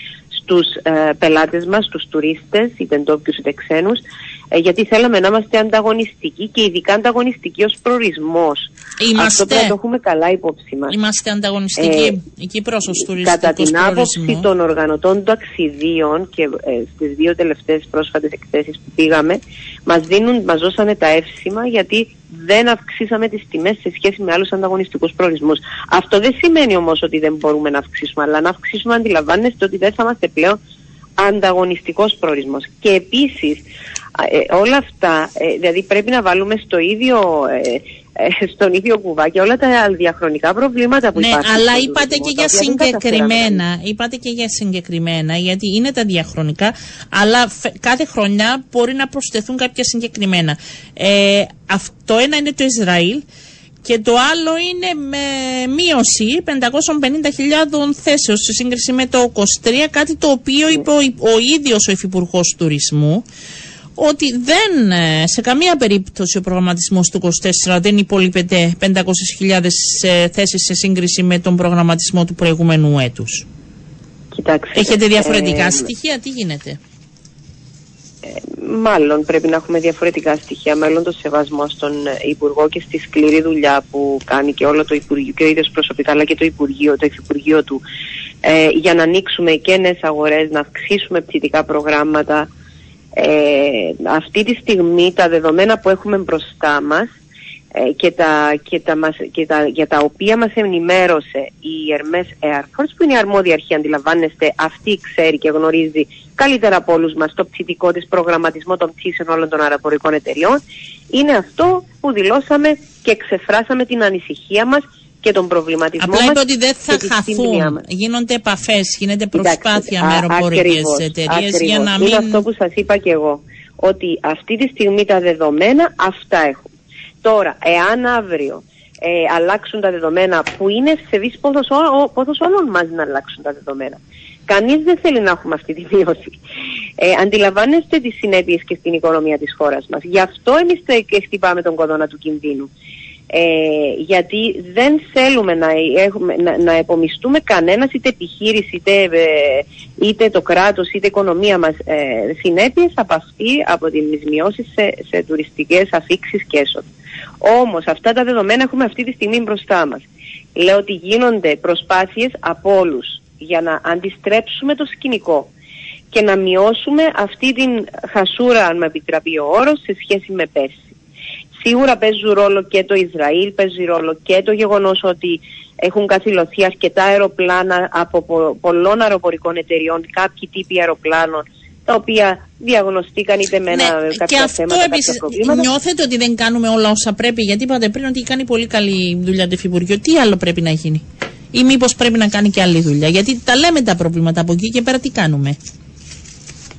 στους ε, πελάτες μας, στους τουρίστες, είτε ντόπιους είτε ξένους, ε, γιατί θέλαμε να είμαστε ανταγωνιστικοί και ειδικά ανταγωνιστικοί ως προορισμός. Είμαστε. Αυτό πρέπει να το έχουμε καλά υπόψη μας. Είμαστε ανταγωνιστικοί ε, εκεί προς Κατά την άποψη των οργανωτών ταξιδίων και ε, στις δύο τελευταίες πρόσφατες εκθέσεις που πήγαμε, μας, δίνουν, μας δώσανε τα εύσημα γιατί δεν αυξήσαμε τις τιμές σε σχέση με άλλους ανταγωνιστικούς προορισμούς. Αυτό δεν σημαίνει όμως ότι δεν μπορούμε να αυξήσουμε, αλλά να αυξήσουμε αντιλαμβάνεστε ότι δεν θα είμαστε πλέον ανταγωνιστικός προορισμός. Και επίσης ε, όλα αυτά, ε, δηλαδή πρέπει να βάλουμε στο ίδιο, ε, στον ίδιο κουβάκι όλα τα διαχρονικά προβλήματα που ναι, υπάρχουν. Ναι, αλλά είπατε και για συγκεκριμένα, είπατε και για συγκεκριμένα, γιατί είναι τα διαχρονικά, αλλά κάθε χρονιά μπορεί να προσθεθούν κάποια συγκεκριμένα. αυτό ένα είναι το Ισραήλ, και το άλλο είναι με μείωση 550.000 θέσεων σε σύγκριση με το 23, κάτι το οποίο είπε ο, ο ίδιος ο Υφυπουργός Τουρισμού, ότι δεν, ε, σε καμία περίπτωση ο προγραμματισμός του 24 δεν υπολείπεται 500.000 ε, θέσεις σε σύγκριση με τον προγραμματισμό του προηγούμενου έτους. Κοιτάξτε, Έχετε διαφορετικά ε, στοιχεία, τι γίνεται; μάλλον πρέπει να έχουμε διαφορετικά στοιχεία, μάλλον το σεβασμό στον Υπουργό και στη σκληρή δουλειά που κάνει και όλο το Υπουργείο και ο ίδιος προσωπικά αλλά και το Υπουργείο, το Υφυπουργείο του για να ανοίξουμε και νέες αγορές, να αυξήσουμε πτυτικά προγράμματα ε, αυτή τη στιγμή τα δεδομένα που έχουμε μπροστά μας ε, και, τα, και, τα, και τα, για τα οποία μας ενημέρωσε η Hermes Air Force που είναι η αρμόδια αρχή αντιλαμβάνεστε αυτή ξέρει και γνωρίζει καλύτερα από όλους μας το πτυτικό της προγραμματισμό των πτήσεων όλων των αεροπορικών εταιριών είναι αυτό που δηλώσαμε και εξεφράσαμε την ανησυχία μας και τον προβληματισμό Απλά είπε ότι δεν θα χαθούν. Γίνονται επαφές, γίνεται προσπάθεια με αεροπορικές εταιρείες για να μην. Είναι αυτό που σας είπα και εγώ. Ότι αυτή τη στιγμή τα δεδομένα αυτά έχουν. Τώρα, εάν αύριο ε, αλλάξουν τα δεδομένα που είναι σε πόθος όλων μας να αλλάξουν τα δεδομένα. Κανείς δεν θέλει να έχουμε αυτή τη μείωση. Ε, αντιλαμβάνεστε τις συνέπειες και στην οικονομία της χώρας μας. Γι' αυτό εμείς χτυπάμε τον κοδόνα του κινδύνου. Ε, γιατί δεν θέλουμε να, έχουμε, να, να επομιστούμε κανένας είτε επιχείρηση είτε, ε, είτε το κράτος είτε η οικονομία μας ε, συνέπειες από αυτή από τις μειώσεις σε, σε τουριστικές αφήξεις και έσοδα. Όμως αυτά τα δεδομένα έχουμε αυτή τη στιγμή μπροστά μας. Λέω ότι γίνονται προσπάθειες από όλους για να αντιστρέψουμε το σκηνικό και να μειώσουμε αυτή την χασούρα, αν με επιτραπεί ο όρος, σε σχέση με πέρσι. Σίγουρα παίζουν ρόλο και το Ισραήλ, παίζει ρόλο και το γεγονός ότι έχουν καθυλωθεί αρκετά αεροπλάνα από πολλών αεροπορικών εταιριών, κάποιοι τύποι αεροπλάνων, τα οποία διαγνωστήκαν είτε με ένα ναι, κάποια και αυτό θέματα, επίσης, κάποια προβλήματα. Νιώθετε ότι δεν κάνουμε όλα όσα πρέπει, γιατί είπατε πριν ότι κάνει πολύ καλή δουλειά το Υφυπουργείο. Τι άλλο πρέπει να γίνει, ή μήπως πρέπει να κάνει και άλλη δουλειά, γιατί τα λέμε τα προβλήματα από εκεί και πέρα τι κάνουμε;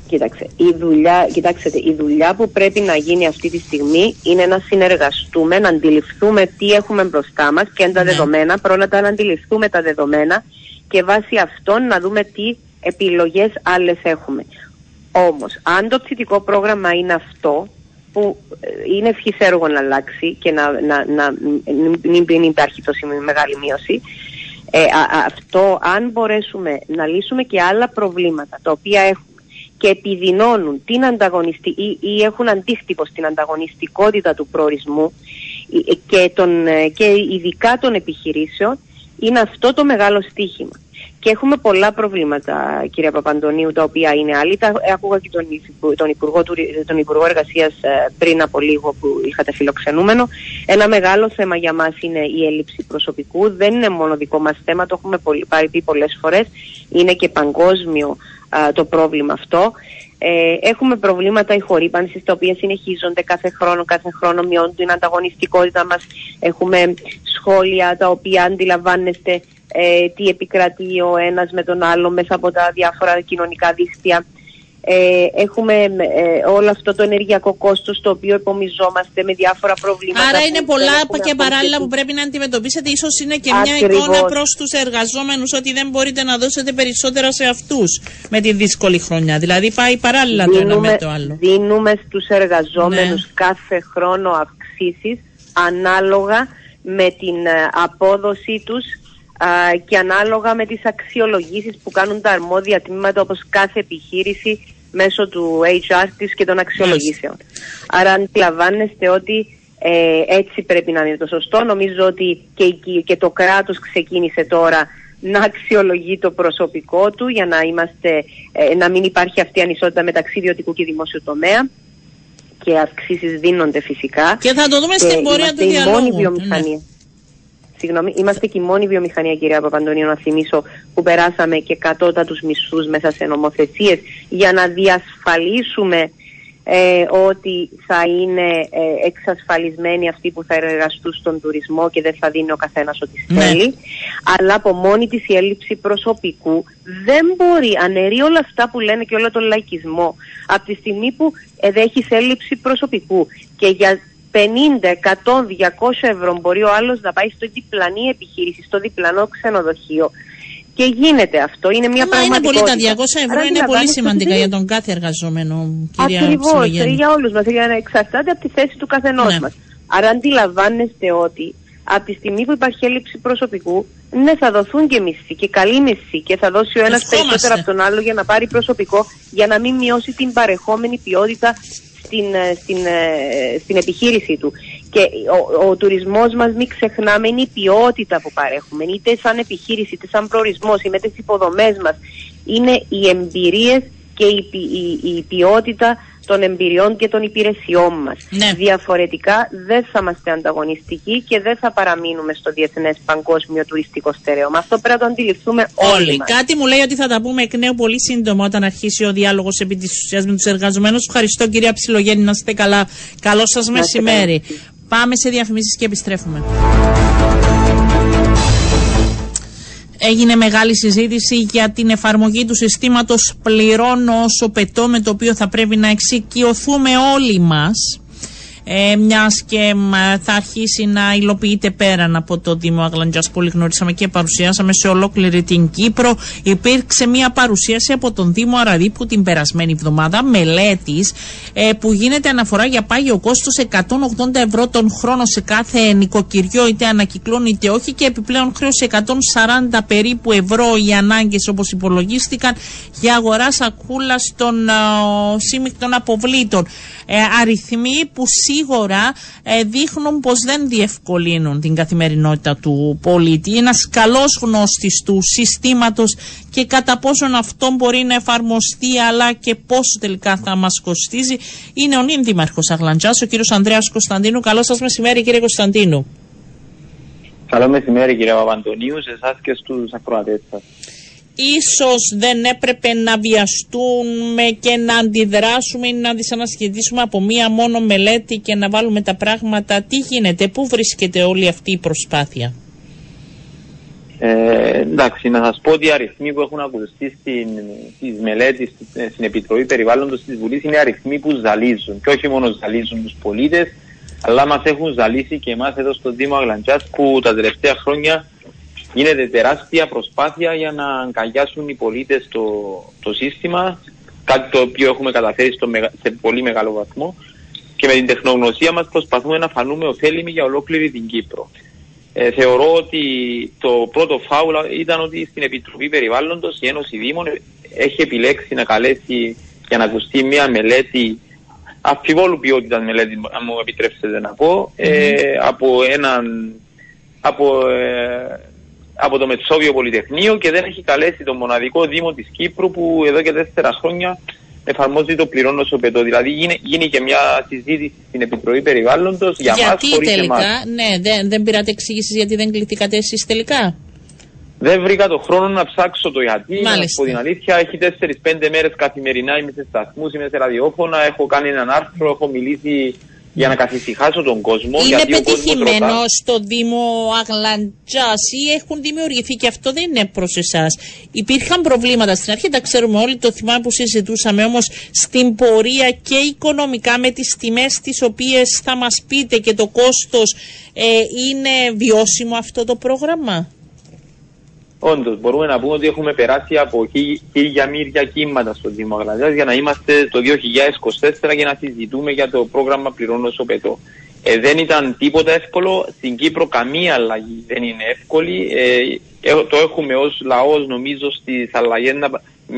Κοίταξε, η δουλειά, κοιτάξτε, η δουλειά που πρέπει να γίνει αυτή τη στιγμή είναι να συνεργαστούμε, να αντιληφθούμε τι έχουμε μπροστά μας και τα Ναι. δεδομένα, πρώτα να αντιληφθούμε τα δεδομένα και βάσει αυτών να δούμε τι επιλογές άλλες έχουμε. Όμως, αν το ψητικό πρόγραμμα είναι αυτό, που ε, είναι ευχής έργο να αλλάξει και να, να, να μην, μην υπάρχει τόση μεγάλη μείωση, ε, α- α- αυτό αν μπορέσουμε να λύσουμε και άλλα προβλήματα τα οποία έχουμε και επιδεινώνουν την ανταγωνιστη... ή, ή έχουν αντίκτυπο στην ανταγωνιστικότητα του προορισμού ε, και, των, ε, και ειδικά των επιχειρήσεων είναι αυτό το μεγάλο στίχημα. Και έχουμε πολλά προβλήματα, κυρία Παπαντονίου, τα οποία είναι άλλοι. Τα άκουγα και τον, Υφυπου- τον, Υπουργό, του- τον Υπουργό Εργασίας ε, πριν από λίγο που είχατε φιλοξενούμενο. Ένα μεγάλο θέμα για μας είναι η έλλειψη προσωπικού. Δεν είναι μόνο δικό μας θέμα, το έχουμε πολύ, πάρει πει πολλές φορές. Είναι και παγκόσμιο α, το πρόβλημα αυτό. Ε, έχουμε προβλήματα ηχορύπανσης τα οποία συνεχίζονται κάθε χρόνο, κάθε χρόνο μειώνουν την ανταγωνιστικότητα μας. Έχουμε σχόλια τα οποία αντιλαμβάνεστε ε, τι επικρατεί ο ένας με τον άλλο μέσα από τα διάφορα κοινωνικά δίκτυα. Ε, έχουμε ε, όλο αυτό το ενεργειακό κόστος το οποίο επομιζόμαστε με διάφορα προβλήματα. Άρα που είναι δεν πολλά έχουμε και παράλληλα αποδειχθεί. που πρέπει να αντιμετωπίσετε. Ίσως είναι και μια Ακριβώς. εικόνα προς τους εργαζόμενους ότι δεν μπορείτε να δώσετε περισσότερα σε αυτούς με τη δύσκολη χρονιά. Δηλαδή πάει παράλληλα το ένα με το άλλο. δίνουμε στους εργαζόμενους Ναι. κάθε χρόνο αυξήσεις ανάλογα με την ε, απόδοσή τους α, και ανάλογα με τις αξιολογήσεις που κάνουν τα αρμόδια τμήματα όπως κάθε επιχείρηση μέσω του HR της και των αξιολογήσεων. Άρα αντιλαμβάνεστε ότι ε, έτσι πρέπει να είναι το σωστό. Νομίζω ότι και, η- και το κράτος ξεκίνησε τώρα να αξιολογεί το προσωπικό του για να, είμαστε, ε, να μην υπάρχει αυτή η ανισότητα μεταξύ ιδιωτικού και δημόσιου τομέα και αυξήσεις δίνονται φυσικά. Και θα το δούμε Και στην πορεία είμαστε του η μόνη διαλόγου. βιομηχανία. Ναι. Συγγνώμη, είμαστε και η μόνη βιομηχανία, κυρία Παπαντονίου, να θυμίσω, που περάσαμε και κατώτατους μισθούς μέσα σε νομοθεσίες για να διασφαλίσουμε ε, ότι θα είναι ε, εξασφαλισμένοι αυτοί που θα εργαστούν στον τουρισμό και δεν θα δίνει ο καθένας ό,τι Ναι. θέλει. Αλλά από μόνη της η έλλειψη προσωπικού δεν μπορεί, αναιρεί όλα αυτά που λένε και όλο τον λαϊκισμό. Από τη στιγμή που ε, δεν έχεις έλλειψη προσωπικού και για 50, 100, 200 ευρώ μπορεί ο άλλος να πάει στο διπλανή επιχείρηση, στο διπλανό ξενοδοχείο. Και γίνεται αυτό. Είναι μια Μα είναι πολύ πραγματικότητα. τα 200 ευρώ, Άρα είναι πολύ αντιλαμβάνεστε σημαντικά ότι για τον κάθε εργαζόμενο, κυρία Ακριβώς Ψιλογέννη. για όλους μας, για να εξαρτάται από τη θέση του καθενός Ναι. μας. Άρα αντιλαμβάνεστε ότι από τη στιγμή που υπάρχει έλλειψη προσωπικού, ναι, θα δοθούν και μισθοί και καλή μισθή και θα δώσει ο ένας Ευχόμαστε. περισσότερο από τον άλλο για να πάρει προσωπικό, για να μην μειώσει την παρεχόμενη ποιότητα στην, ε, στην, ε, στην επιχείρηση του. Και ο, ο τουρισμός μας, μην ξεχνάμε, είναι η ποιότητα που παρέχουμε. Είτε σαν επιχείρηση, είτε σαν προορισμός, είτε τις υποδομές μας. Είναι οι εμπειρίες και η, ποι- η, η ποιότητα των εμπειριών και των υπηρεσιών μας. Ναι. Διαφορετικά δεν θα είμαστε ανταγωνιστικοί και δεν θα παραμείνουμε στο διεθνές παγκόσμιο τουριστικό στερέωμα. Αυτό πρέπει να το αντιληφθούμε όλοι, Όλοι. μας. Κάτι μου λέει ότι θα τα πούμε εκ νέου πολύ σύντομα όταν αρχίσει ο διάλογος επί της ουσίας με τους εργαζομένους. Ευχαριστώ κυρία Ψιλογέννη, να είστε καλά. Καλό σας είστε μεσημέρι. καλά. Πάμε σε διαφημίσεις και επιστρέφουμε. Έγινε μεγάλη συζήτηση για την εφαρμογή του συστήματος πληρώνω όσο πετώ με το οποίο θα πρέπει να εξοικειωθούμε όλοι μας. Ε, μιας και θα αρχίσει να υλοποιείται πέραν από το Δήμο Αγλαντζάς που γνωρίσαμε και παρουσιάσαμε σε ολόκληρη την Κύπρο. Υπήρξε μια παρουσίαση από τον Δήμο Αραδίπου την περασμένη εβδομάδα μελέτης ε, που γίνεται αναφορά για πάγιο κόστος 180 ευρώ τον χρόνο σε κάθε νοικοκυριό είτε ανακυκλώνει είτε όχι και επιπλέον χρέωση 140 περίπου ευρώ οι ανάγκες όπως υπολογίστηκαν για αγοράς σακούλας των uh, σύμμικτων αποβλήτων. Ε, αριθμοί που σίγουρα ε, δείχνουν πως δεν διευκολύνουν την καθημερινότητα του πολίτη. Είναι ένας καλός γνώστης του συστήματος και κατά πόσον αυτό μπορεί να εφαρμοστεί αλλά και πόσο τελικά θα μας κοστίζει είναι ο νυν δήμαρχος Αγλαντζάς, ο κύριος Ανδρέας Κωνσταντίνου. Καλό σας μεσημέρι κύριε Κωνσταντίνου. Καλό μεσημέρι κύριε Παπαντονίου, σε εσάς και στους ακροατές σας ίσως δεν έπρεπε να βιαστούμε και να αντιδράσουμε ή να δυσανασχετήσουμε από μία μόνο μελέτη και να βάλουμε τα πράγματα. Τι γίνεται, πού βρίσκεται όλη αυτή η προσπάθεια; Ε, εντάξει, να σας πω ότι οι αριθμοί που έχουν ακουστεί στην, στις μελέτες στην Επιτροπή Περιβάλλοντος της Βουλής είναι αριθμοί που ζαλίζουν και όχι μόνο ζαλίζουν τους πολίτες αλλά μας έχουν ζαλίσει και εμάς εδώ στο Δήμο Αγλαντζάς που τα τελευταία χρόνια γίνεται τεράστια προσπάθεια για να αγκαλιάσουν οι πολίτες το, το σύστημα, κάτι το οποίο έχουμε καταφέρει στο, σε πολύ μεγάλο βαθμό και με την τεχνογνωσία μας προσπαθούμε να φανούμε ωφέλιμοι για ολόκληρη την Κύπρο. Ε, θεωρώ ότι το πρώτο φάουλ ήταν ότι στην Επιτροπή Περιβάλλοντος η Ένωση Δήμων έχει επιλέξει να καλέσει για να ακουστεί μια μελέτη αφιβόλου ποιότητας μελέτη, αν μου επιτρέψετε να πω, ε, από έναν από ε, από το Μετσόβιο Πολυτεχνείο και δεν έχει καλέσει τον μοναδικό Δήμο της Κύπρου που εδώ και τέσσερα χρόνια εφαρμόζει το πληρώνω στο πετό. Δηλαδή γίνει, γίνει και μια συζήτηση στην Επιτροπή Περιβάλλοντος για γιατί μας χωρίς τελικά, εμάς. ναι, δεν, δεν πήρατε εξήγηση γιατί δεν κληθήκατε εσείς τελικά; Δεν βρήκα το χρόνο να ψάξω το γιατί. Μάλιστα. Από την αλήθεια, έχει 4-5 μέρες καθημερινά. Είμαι σε σταθμούς, είμαι σε ραδιόφωνα. Έχω κάνει έναν άρθρο, έχω μιλήσει για να καθησυχάσω τον κόσμο. Είναι γιατί πετυχημένο στο Δήμο Αγλαντζάς ή έχουν δημιουργηθεί και αυτό δεν είναι προς εσάς. Υπήρχαν προβλήματα στην αρχή, τα ξέρουμε όλοι, το θυμάμαι που συζητούσαμε όμως στην πορεία και οικονομικά με τις τιμές τις οποίες θα μας πείτε και το κόστος ε, είναι βιώσιμο αυτό το πρόγραμμα; Όντως, μπορούμε να πούμε ότι έχουμε περάσει από χίλια μύρια κύματα στο Δήμο Αγλαντζάς για να είμαστε το 2024 και να συζητούμε για το πρόγραμμα Πληρώνω στο Πετό. Ε, δεν ήταν τίποτα εύκολο. Στην Κύπρο καμία αλλαγή δεν είναι εύκολη. Ε, το έχουμε ως λαός νομίζω στις αλλαγές να,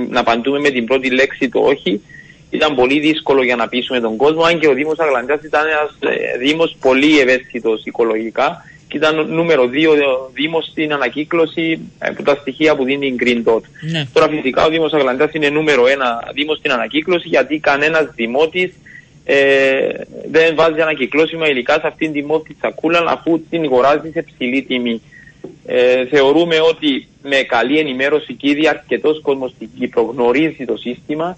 να απαντούμε με την πρώτη λέξη το όχι. Ήταν πολύ δύσκολο για να πείσουμε τον κόσμο, αν και ο Δήμος Αγλαντζάς ήταν ένας ε, Δήμος πολύ ευαίσθητος οικολογικά και ήταν νούμερο 2 Δήμος στην ανακύκλωση από ε, τα στοιχεία που δίνει η Green Dot. Ναι. Τώρα φυσικά ο Δήμος Αγλαντάς είναι νούμερο 1 Δήμος στην ανακύκλωση γιατί κανένας δημότης ε, δεν βάζει ανακυκλώσιμα υλικά σε αυτήν την μόρφη σακούλα αφού την αγοράζει σε ψηλή τιμή. Ε, θεωρούμε ότι με καλή ενημέρωση και ήδη αρκετός κόσμος στην Κύπρο γνωρίζει το σύστημα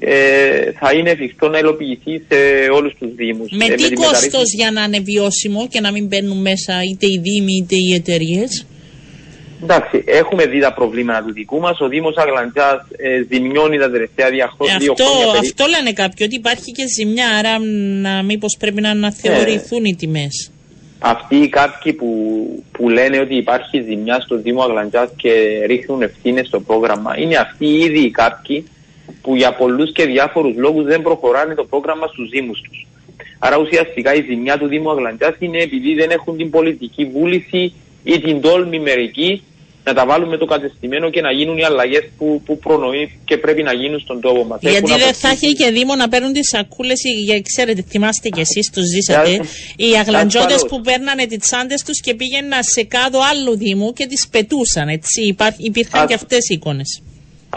ε, θα είναι εφικτό να υλοποιηθεί σε όλους τους Δήμους. Με ε, τι κόστος για να είναι βιώσιμο και να μην μπαίνουν μέσα είτε οι Δήμοι είτε οι εταιρείες; Εντάξει, έχουμε δει τα προβλήματα του δικού μας. Ο Δήμος Αγλαντζάς ε, ζημιώνει τα τελευταία δύο, ε, αυτό, χρόνια. Αυτό λένε κάποιοι, ότι υπάρχει και ζημιά. Άρα, μήπως πρέπει να αναθεωρηθούν ε, οι τιμές. Αυτοί οι κάποιοι που, που λένε ότι υπάρχει ζημιά στο Δήμο Αγλαντζάς και ρίχνουν ευθύνες στο πρόγραμμα, είναι αυτοί ήδη οι κάποιοι που για πολλούς και διάφορους λόγους δεν προχωράνε το πρόγραμμα στους Δήμους τους. Άρα ουσιαστικά η ζημιά του Δήμου Αγλαντζάς είναι επειδή δεν έχουν την πολιτική βούληση ή την τόλμη μερική να τα βάλουν με το κατεστημένο και να γίνουν οι αλλαγές που, που προνοεί και πρέπει να γίνουν στον τόπο μας. Γιατί δεν θα έχει και Δήμο να παίρνουν τις σακούλες, ξέρετε, θυμάστε κι εσείς, το ζήσατε. οι αγλαντζότε που παίρνανε τις τσάντε τους και πήγαιναν σε κάδο άλλου Δήμου και τις πετούσαν. Έτσι. Υπήρχαν και αυτές οι εικόνες.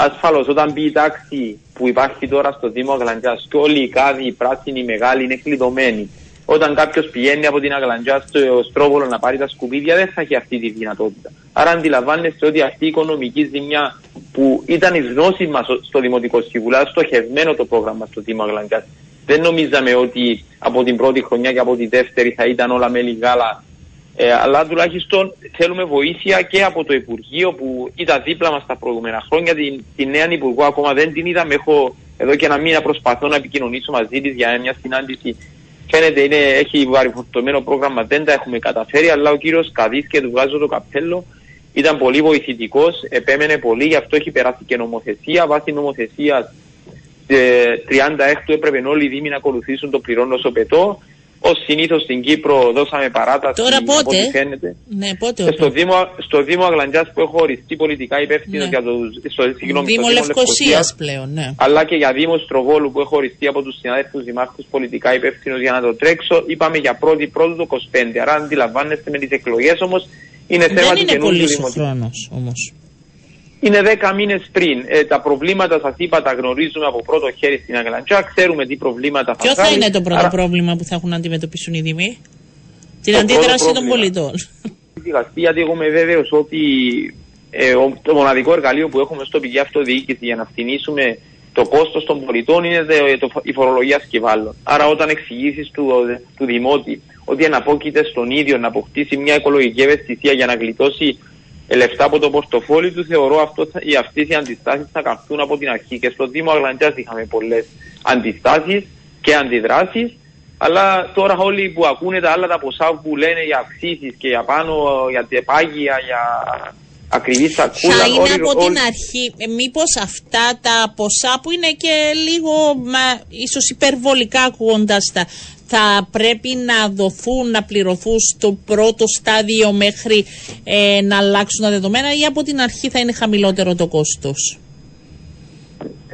Ασφαλώς, όταν μπει η τάξη που υπάρχει τώρα στο Δήμο Αγλαντζάς και όλοι οι κάδοι, οι πράσινοι, οι μεγάλοι είναι κλειδωμένοι. Όταν κάποιος πηγαίνει από την Αγλαντζά στο Στρόβολο να πάρει τα σκουπίδια, δεν θα έχει αυτή τη δυνατότητα. Άρα αντιλαμβάνεστε ότι αυτή η οικονομική ζημιά που ήταν η γνώση μας στο Δημοτικό Συμβουλίο, στοχευμένο το πρόγραμμα στο Δήμο Αγλαντζάς, δεν νομίζαμε ότι από την πρώτη χρονιά και από τη δεύτερη θα ήταν όλα με λιγάλα ε, αλλά τουλάχιστον θέλουμε βοήθεια και από το Υπουργείο που ήταν δίπλα μας τα προηγούμενα χρόνια. Την, την νέα Υπουργό ακόμα δεν την είδαμε. Έχω εδώ και ένα μήνα προσπαθώ να επικοινωνήσω μαζί της για μια συνάντηση φαίνεται είναι, έχει βαρυφορτωμένο πρόγραμμα, δεν τα έχουμε καταφέρει, αλλά ο κύριος Καδής και του βγάζω το καπέλο ήταν πολύ βοηθητικός, επέμενε πολύ, γι' αυτό έχει περάσει και νομοθεσία. Βάσει νομοθεσίας 36 έπρεπε όλοι οι Δήμοι να ακολουθήσουν το πληρώνω στο πετό. Ω συνήθως στην Κύπρο δώσαμε παράταση. Τώρα πότε; Φαίνεται. Ναι, πότε. Ε, στο, Δήμο, στο Δήμο Αγλαντζά που έχω οριστεί πολιτικά υπεύθυνο ναι. για το. Στο, συγγνώμη, Δήμο Λευκοσίας πλέον, ναι. Αλλά και για Δήμο Στρογόλου που έχω οριστεί από τους συναδέλφου δημάρχους πολιτικά υπεύθυνο για να το τρέξω. Είπαμε για πρώτη πρώτη το 25. Άρα αντιλαμβάνεστε με τις εκλογές όμως είναι θέμα Δεν είναι πολύ χρόνο όμως. Είναι δέκα μήνες πριν. Ε, τα προβλήματα σας είπα τα γνωρίζουμε από πρώτο χέρι στην Αγγλαντζά. Ξέρουμε τι προβλήματα θα Ποιο θα είναι το πρώτο Άρα... πρόβλημα που θα έχουν να αντιμετωπίσουν οι Δήμοι, Την το αντίδραση των πολιτών. Γιατί εγώ είμαι βέβαιος ότι ε, το μοναδικό εργαλείο που έχουμε στο πηγή αυτοδιοίκηση για να φτηνίσουμε το κόστος των πολιτών είναι το, το, η φορολογία σκευάλων. Άρα, όταν εξηγήσεις του, του Δημότη ότι αναπόκειται στον ίδιο να αποκτήσει μια οικολογική ευαισθησία για να γλιτώσει λεφτά από το πορτοφόλι του, θεωρώ αυτό, οι αυτέ οι αντιστάσεις θα καυτούν από την αρχή. Και στο Δήμο Αγλαντζά είχαμε πολλές αντιστάσεις και αντιδράσεις. Αλλά τώρα όλοι που ακούνε τα άλλα τα ποσά που λένε για αυξήσεις και για πάνω, για τεπάγια, για ακριβή σακούλα. Θα είναι από την αρχή, ε, μήπως αυτά τα ποσά που είναι και λίγο ίσως υπερβολικά ακούγοντας τα, θα πρέπει να δοθούν, να πληρωθούν στο πρώτο στάδιο μέχρι ε, να αλλάξουν τα δεδομένα ή από την αρχή θα είναι χαμηλότερο το κόστος;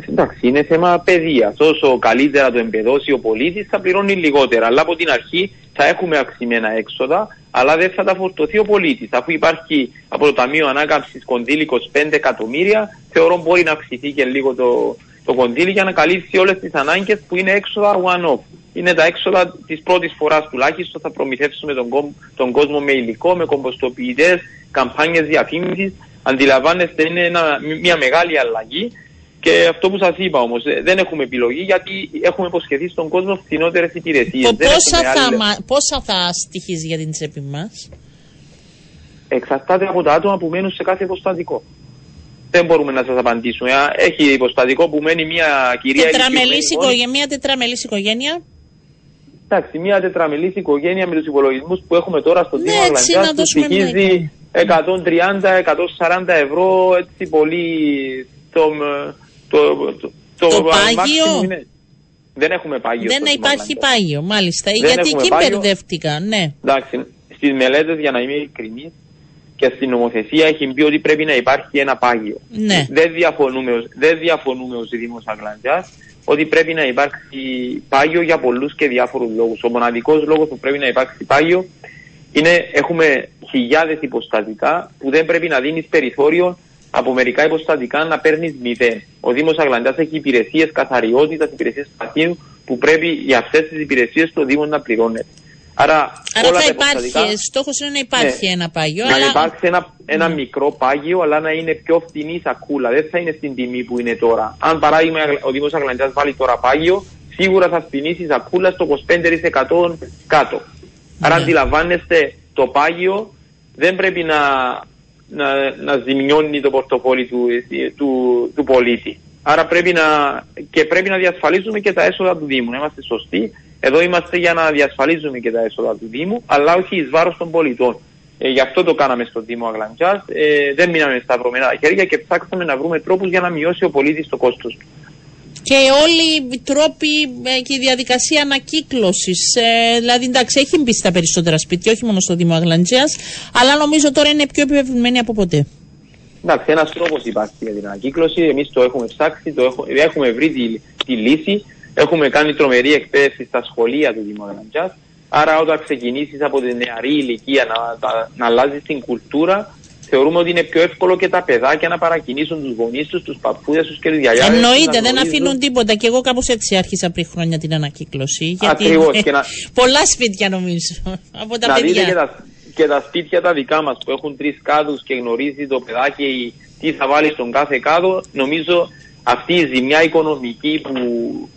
Εντάξει, είναι θέμα παιδείας. Όσο καλύτερα το εμπεδώσει ο πολίτης, θα πληρώνει λιγότερα. Αλλά από την αρχή θα έχουμε αυξημένα έξοδα, αλλά δεν θα τα φορτωθεί ο πολίτης. Αφού υπάρχει από το Ταμείο Ανάκαμψης κονδύλι 25 εκατομμύρια, θεωρώ μπορεί να αυξηθεί και λίγο το, το κονδύλι για να καλύψει όλες τις ανάγκες που είναι έξοδα one-off. Είναι τα έξοδα της πρώτης φοράς τουλάχιστον. Θα προμηθεύσουμε τον, τον κόσμο με υλικό, με κομποστοποιητές, καμπάνιες διαφήμισης. Αντιλαμβάνεστε, είναι ένα, μια μεγάλη αλλαγή. Και αυτό που σας είπα όμως, ε, δεν έχουμε επιλογή γιατί έχουμε υποσχεθεί στον κόσμο φθηνότερες υπηρεσίες. Πόσα, θα, πόσα θα στοιχίζει για την τσέπη μας, Εξαρτάται από τα άτομα που μένουν σε κάθε υποστατικό δεν μπορούμε να σας απαντήσουμε. Έχει υποστατικό που μένει μια κυρία. Τετραμελής οικογένεια, μια τετραμελής οικογένεια. Εντάξει, μια τετραμελή οικογένεια με τους υπολογισμούς που έχουμε τώρα στο Δήμο ναι, που στοιχίζει 130-140 ευρώ έτσι πολύ το, το, το, το, το πάγιο. Δεν έχουμε πάγιο. Δεν υπάρχει πάγιο, μάλιστα. Δεν Γιατί εκεί μπερδεύτηκα, ναι. Εντάξει, στις μελέτες, για να είμαι ειλικρινής, και στην νομοθεσία έχει μπει ότι πρέπει να υπάρχει ένα πάγιο. Ναι. Δεν διαφωνούμε, δεν διαφωνούμε ως Δήμος Αγλαντζάς ότι πρέπει να υπάρξει πάγιο για πολλούς και διάφορους λόγους. Ο μοναδικός λόγος που πρέπει να υπάρξει πάγιο είναι έχουμε χιλιάδες υποστατικά που δεν πρέπει να δίνεις περιθώριο από μερικά υποστατικά να παίρνεις μηδέν. Ο Δήμος Αγλαντζά έχει υπηρεσίες καθαριότητας, υπηρεσίες σπαθίου που πρέπει για αυτές τις υπηρεσίες το Δήμο να πληρώνεται. Άρα, Άρα θα υπάρχει, στόχος είναι να υπάρχει ναι, ένα πάγιο. Να αλλά... υπάρξει ένα, ένα ναι. μικρό πάγιο, αλλά να είναι πιο φθηνή σακούλα. Δεν θα είναι στην τιμή που είναι τώρα. Αν παράδειγμα ο Δήμος Αγλαντζά βάλει τώρα πάγιο, σίγουρα θα φθηνήσει η σακούλα στο 25% κάτω. Άρα, ναι. αντιλαμβάνεστε, το πάγιο δεν πρέπει να, να, να ζημιώνει το πορτοφόλι του, του, του πολίτη. Άρα πρέπει να, και πρέπει να διασφαλίσουμε και τα έσοδα του Δήμου. Να είμαστε σωστοί εδώ είμαστε για να διασφαλίζουμε και τα έσοδα του Δήμου, αλλά όχι εις βάρος των πολιτών. Ε, γι' αυτό το κάναμε στο Δήμο Αγλαντζάς. Ε, δεν μείναμε στα βρωμένα χέρια και ψάξαμε να βρούμε τρόπους για να μειώσει ο πολίτης το κόστος του. Και όλοι οι τρόποι ε, και η διαδικασία ανακύκλωσης. Ε, δηλαδή, εντάξει, έχει μπει στα περισσότερα σπίτια, όχι μόνο στο Δήμο Αγλαντζία, αλλά νομίζω τώρα είναι πιο επιβεβαιωμένη από ποτέ. Εντάξει, ένας τρόπος υπάρχει για την ανακύκλωση. Εμείς το έχουμε ψάξει, το έχουμε, έχουμε βρει τη, τη λύση. Έχουμε κάνει τρομερή εκπαίδευση στα σχολεία του Δήμου Άρα, όταν ξεκινήσεις από την νεαρή ηλικία να, να, να αλλάζεις την κουλτούρα, θεωρούμε ότι είναι πιο εύκολο και τα παιδάκια να παρακινήσουν τους γονείς τους, τους παππούδες τους και τους γιαγιάδες. Εννοείται, δεν αφήνουν τίποτα. Και εγώ κάπως έτσι άρχισα πριν χρόνια την ανακύκλωση. Γιατί Ακριβώς, να... πολλά σπίτια νομίζω από τα να παιδιά. Δείτε και τα, και τα σπίτια τα δικά μας που έχουν τρεις κάδους και γνωρίζει το παιδάκι τι θα βάλει στον κάθε κάδο, νομίζω αυτή η ζημιά οικονομική που,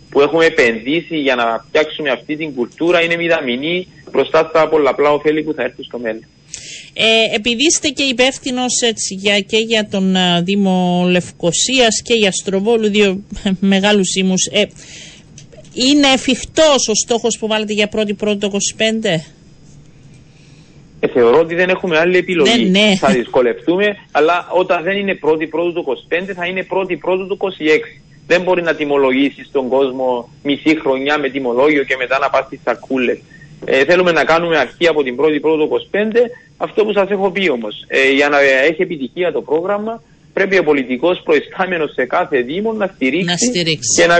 που έχουμε επενδύσει για να φτιάξουμε αυτή την κουλτούρα είναι μηδαμινή μπροστά στα πολλαπλά ωφέλη που θα έρθουν στο μέλλον. Ε, επειδή είστε και υπεύθυνος για, και για τον uh, Δήμο Λευκοσίας και για Στροβόλου, δύο μεγάλους Δήμους, ε, είναι εφικτός ο στόχος που βάλετε για πρώτη πρώτη το 25? Ε, θεωρώ ότι δεν έχουμε άλλη επιλογή. Ναι, ναι. Θα δυσκολευτούμε, αλλά όταν δεν είναι πρώτη πρώτη του 25 θα είναι πρώτη πρώτη του 26. Δεν μπορεί να τιμολογήσεις τον κόσμο μισή χρονιά με τιμολόγιο και μετά να πας στις σακούλες. Ε, θέλουμε να κάνουμε αρχή από την πρώτη πρώτη του 25. Αυτό που σας έχω πει όμως. Ε, για να έχει επιτυχία το πρόγραμμα, πρέπει ο πολιτικός προϊστάμενος σε κάθε Δήμο να στηρίξει, Να στηρίξει. Και, να,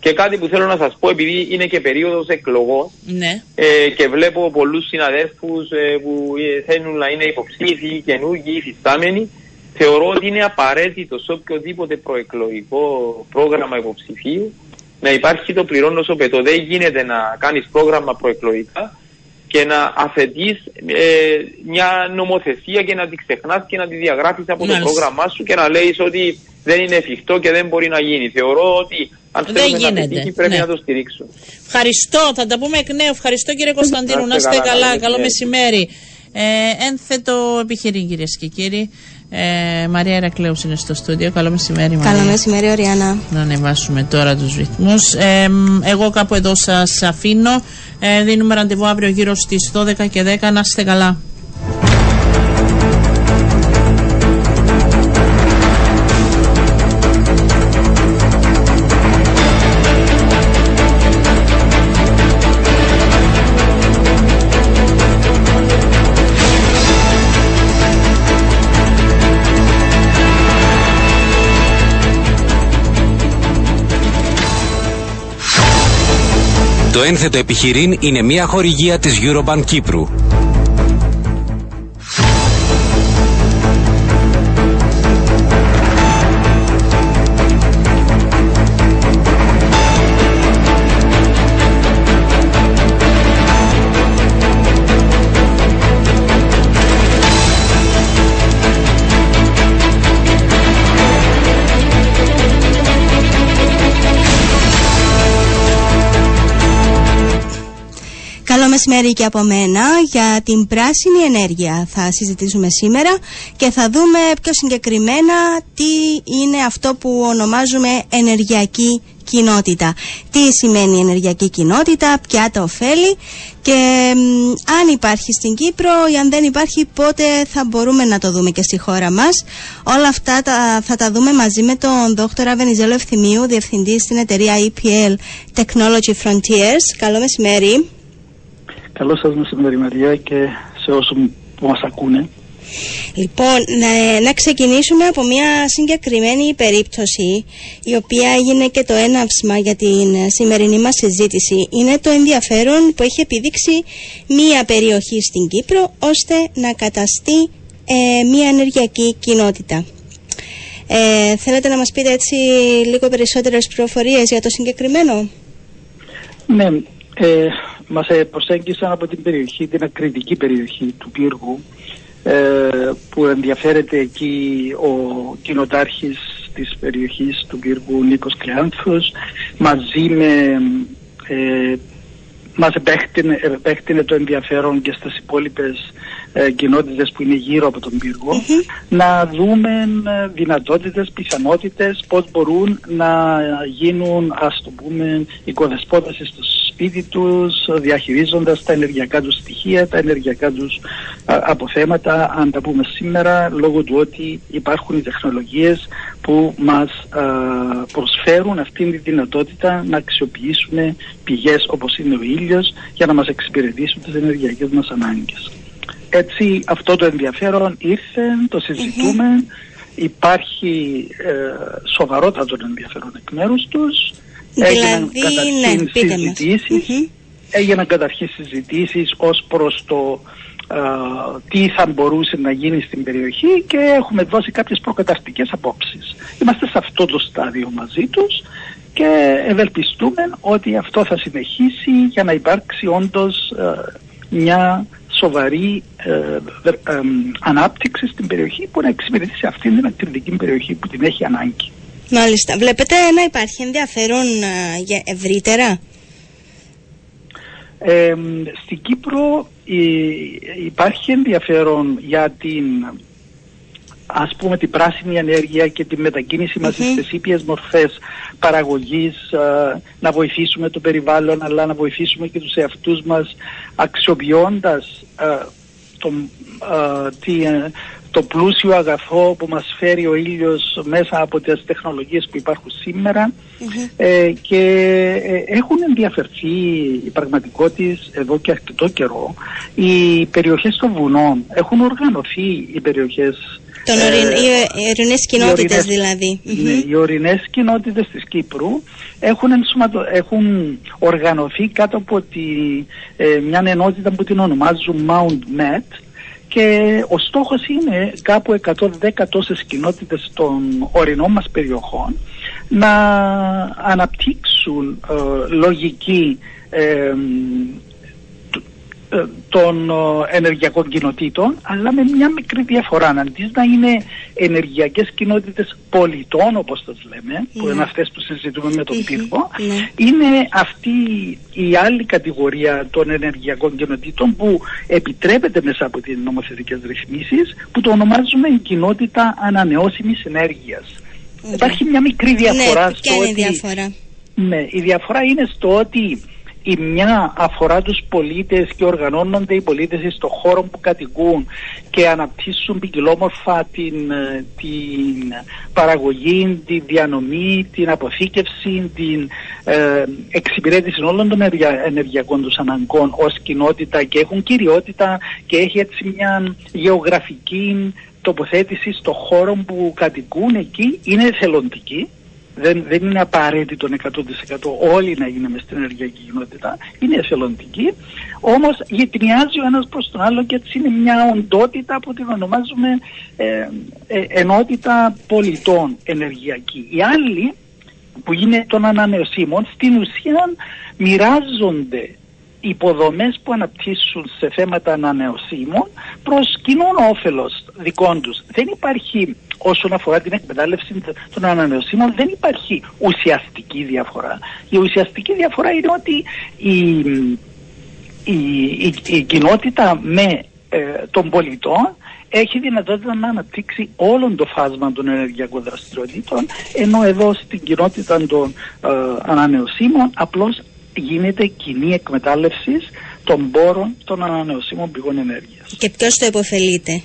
και κάτι που θέλω να σας πω, επειδή είναι και περίοδος εκλογών, Ναι. ε, και βλέπω πολλούς συναδέλφους ε, που ε, θέλουν να είναι υποψήφοι, καινούργοι, υφιστάμενοι. Θεωρώ ότι είναι απαραίτητος σε οποιοδήποτε προεκλογικό πρόγραμμα υποψηφίου να υπάρχει το πληρώνω όσο πετώ. Δεν γίνεται να κάνεις πρόγραμμα προεκλογικά και να αφαιτεί ε, μια νομοθεσία και να τη ξεχνάς και να τη διαγράφεις από το Μάλιστα. πρόγραμμά σου και να λέεις ότι δεν είναι εφικτό και δεν μπορεί να γίνει. Θεωρώ ότι αν Δεν θέλουμε να γίνεται. πετύχει πρέπει Ναι. να το στηρίξουμε. Ευχαριστώ. Θα τα πούμε εκ νέου. Ευχαριστώ κύριε Κωνσταντίνου. Να είστε καλά, καλά. καλό Καλό μεσημέρι. μεσημέρι. Ε, ένθετο επιχειρήν κυρίες και κύριοι. Ε, Μαρία Ερακλέους είναι στο στούντιο. Καλό μεσημέρι, Μαρία. Καλό μεσημέρι, Οριάννα. Να ανεβάσουμε τώρα τους ρυθμούς. Ε, μ, εγώ κάπου εδώ σας αφήνω. Ε, δίνουμε ραντεβού αύριο γύρω στις 12 και 10. Να είστε καλά. Το ένθετο επιχειρήν είναι μια χορηγία της Eurobank Κύπρου. Μεσημέρι και από μένα για την πράσινη ενέργεια θα συζητήσουμε σήμερα και θα δούμε πιο συγκεκριμένα τι είναι αυτό που ονομάζουμε ενεργειακή κοινότητα. Τι σημαίνει ενεργειακή κοινότητα, ποια τα ωφέλη και μ, αν υπάρχει στην Κύπρο ή αν δεν υπάρχει πότε θα μπορούμε να το δούμε και στη χώρα μας. Όλα αυτά τα, θα τα δούμε μαζί με τον δόκτωρα Βενιζέλο Ευθυμίου, διευθυντή στην εταιρεία EPL Technology Frontiers. Καλό μεσημέρι. Καλό σας μεσημέρι Μαρία και σε όσους που μας ακούνε. Λοιπόν, να, να ξεκινήσουμε από μια συγκεκριμένη περίπτωση η οποία έγινε και το έναυσμα για την ε, σημερινή μας συζήτηση. Είναι το ενδιαφέρον που έχει επιδείξει μια περιοχή στην Κύπρο ώστε να καταστεί ε, μια ενεργειακή κοινότητα. Ε, θέλετε να μας πείτε έτσι λίγο περισσότερες πληροφορίες για το συγκεκριμένο; Ναι, ε, μας ε, προσέγγισαν από την περιοχή, την ακριτική περιοχή του Πύργου ε, που ενδιαφέρεται εκεί ο κοινοτάρχης της περιοχής του Πύργου Νίκος Κλεάνθος μαζί με ε, μας επέκτηνε, επέκτηνε το ενδιαφέρον και στις υπόλοιπες ε, κοινότητες που είναι γύρω από τον πύργο να δούμε ε, δυνατότητες, πιθανότητες πώς μπορούν να γίνουν ας το πούμε οικοδεσπότασης στο σπίτι τους διαχειρίζοντας τα ενεργειακά τους στοιχεία, τα ενεργειακά τους α, αποθέματα αν τα πούμε σήμερα λόγω του ότι υπάρχουν οι τεχνολογίες που μας α, προσφέρουν αυτήν τη δυνατότητα να αξιοποιήσουμε πηγές όπως είναι ο ήλιος για να μας εξυπηρετήσουν τις ενεργειακές μας ανάγκες. Έτσι αυτό το ενδιαφέρον ήρθε, το συζητούμε, υπάρχει ε, σοβαρότατο ενδιαφέρον εκ μέρους τους. Έγιναν Δηλαδή, καταρχήν ναι, πείτε μας. συζητήσεις, Μμμ. έγιναν καταρχήν συζητήσεις ως προς το α, τι θα μπορούσε να γίνει στην περιοχή και έχουμε δώσει κάποιες προκαταρτικές απόψεις. Είμαστε σε αυτό το στάδιο μαζί τους και ευελπιστούμε ότι αυτό θα συνεχίσει για να υπάρξει όντως ε, μια σοβαρή ε, ε, ε, ανάπτυξη στην περιοχή που να εξυπηρετήσει αυτήν την ακτιβική περιοχή που την έχει ανάγκη. Μάλιστα. Βλέπετε να υπάρχει ενδιαφέρον α, για ευρύτερα; Ε, στην Κύπρο ε, υπάρχει ενδιαφέρον για την α, ας πούμε την πράσινη ενέργεια και τη μετακίνηση μας στις ήπιες μορφές παραγωγής, ε, να βοηθήσουμε το περιβάλλον αλλά να βοηθήσουμε και τους εαυτούς μας αξιοποιώντας ε, τον, ε, το πλούσιο αγαθό που μας φέρει ο ήλιος μέσα από τις τεχνολογίες που υπάρχουν ε, και ε, έχουν ενδιαφερθεί η πραγματικότητα εδώ και αρκετό καιρό. Οι περιοχές των βουνών έχουν οργανωθεί οι περιοχές Τον ε, οι ορεινές κοινότητες δηλαδή. ναι, οι ορεινές κοινότητες της Κύπρου έχουν, έχουν οργανωθεί κάτω από τη, ε, μια ενότητα που την ονομάζουν Mount Met και ο στόχος είναι κάπου 110 τόσες κοινότητες των ορεινών μας περιοχών να αναπτύξουν ε, λογική ε, ε, των ε, ενεργειακών κοινοτήτων αλλά με μια μικρή διαφορά αντί να είναι ενεργειακές κοινότητες πολιτών όπως το λέμε που είναι ναι. αυτές που συζητούμε με τον πύργο ναι. είναι αυτή η άλλη κατηγορία των ενεργειακών κοινοτήτων που επιτρέπεται μέσα από τις νομοθετικές ρυθμίσεις που το ονομάζουμε η κοινότητα ανανεώσιμης ενέργειας. Υπάρχει μια μικρή ναι, διαφορά ναι, στο ότι... διαφορά; Ναι, η διαφορά είναι στο ότι η μια αφορά τους πολίτες και οργανώνονται οι πολίτες στον χώρο που κατοικούν και αναπτύσσουν ποικιλόμορφα την, ε, την παραγωγή, την διανομή, την αποθήκευση, την ε, εξυπηρέτηση όλων των ενεργειακών τους αναγκών ως κοινότητα και έχουν κυριότητα και έχει έτσι μια γεωγραφική τοποθέτηση στο χώρο που κατοικούν εκεί, είναι εθελοντική δεν, δεν είναι απαραίτητο 100% όλοι να γίνουμε στην ενεργειακή κοινότητα, είναι εθελοντική, όμως γετνιάζει ο ένας προς τον άλλο και έτσι είναι μια οντότητα που την ονομάζουμε ε, ε, ενότητα πολιτών ενεργειακή. Οι άλλοι που είναι των ανανεωσίμων στην ουσία μοιράζονται υποδομές που αναπτύσσουν σε θέματα ανανεωσίμων προς κοινών όφελος δικών τους. Δεν υπάρχει όσον αφορά την εκμετάλλευση των ανανεωσίμων δεν υπάρχει ουσιαστική διαφορά. Η ουσιαστική διαφορά είναι ότι η, η, η, κοινότητα με ε, των πολιτών έχει δυνατότητα να αναπτύξει όλον το φάσμα των ενεργειακών δραστηριοτήτων ενώ εδώ στην κοινότητα των ε, ανανεωσίμων απλώς γίνεται κοινή εκμετάλλευση των πόρων των ανανεωσίμων πηγών ενέργειας. Και ποιος το υποφελείται.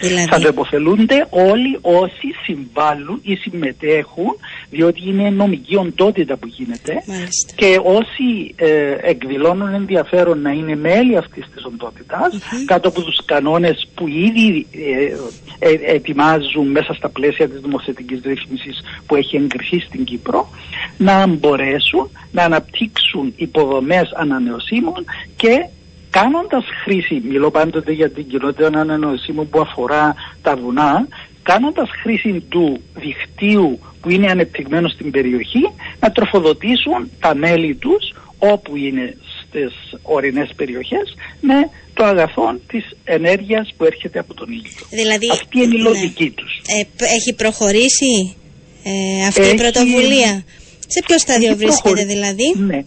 Δηλαδή; Θα το υποφελούνται όλοι όσοι συμβάλλουν ή συμμετέχουν, διότι είναι νομική οντότητα που γίνεται. Και όσοι ε, εκδηλώνουν ενδιαφέρον να είναι μέλη αυτής της οντότητας κάτω από τους κανόνες που ήδη ε, ε, ετοιμάζουν μέσα στα πλαίσια της νομοθετικής ρύθμισης που έχει εγκριθεί στην Κύπρο να μπορέσουν να αναπτύξουν υποδομές ανανεωσίμων και κάνοντας χρήση, μιλώ πάντοτε για την κοινότητα ανανεωσίμων που αφορά τα βουνά, κάνοντας χρήση του δικτύου που είναι ανεπτυγμένο στην περιοχή, να τροφοδοτήσουν τα μέλη τους όπου είναι στις ορεινές περιοχές με το αγαθό της ενέργειας που έρχεται από τον ήλιο. Δηλαδή, αυτή είναι η ναι. λογική τους. Ε, έχει προχωρήσει ε, αυτή η πρωτοβουλία; Σε ποιο στάδιο βρίσκεται δηλαδή; Ναι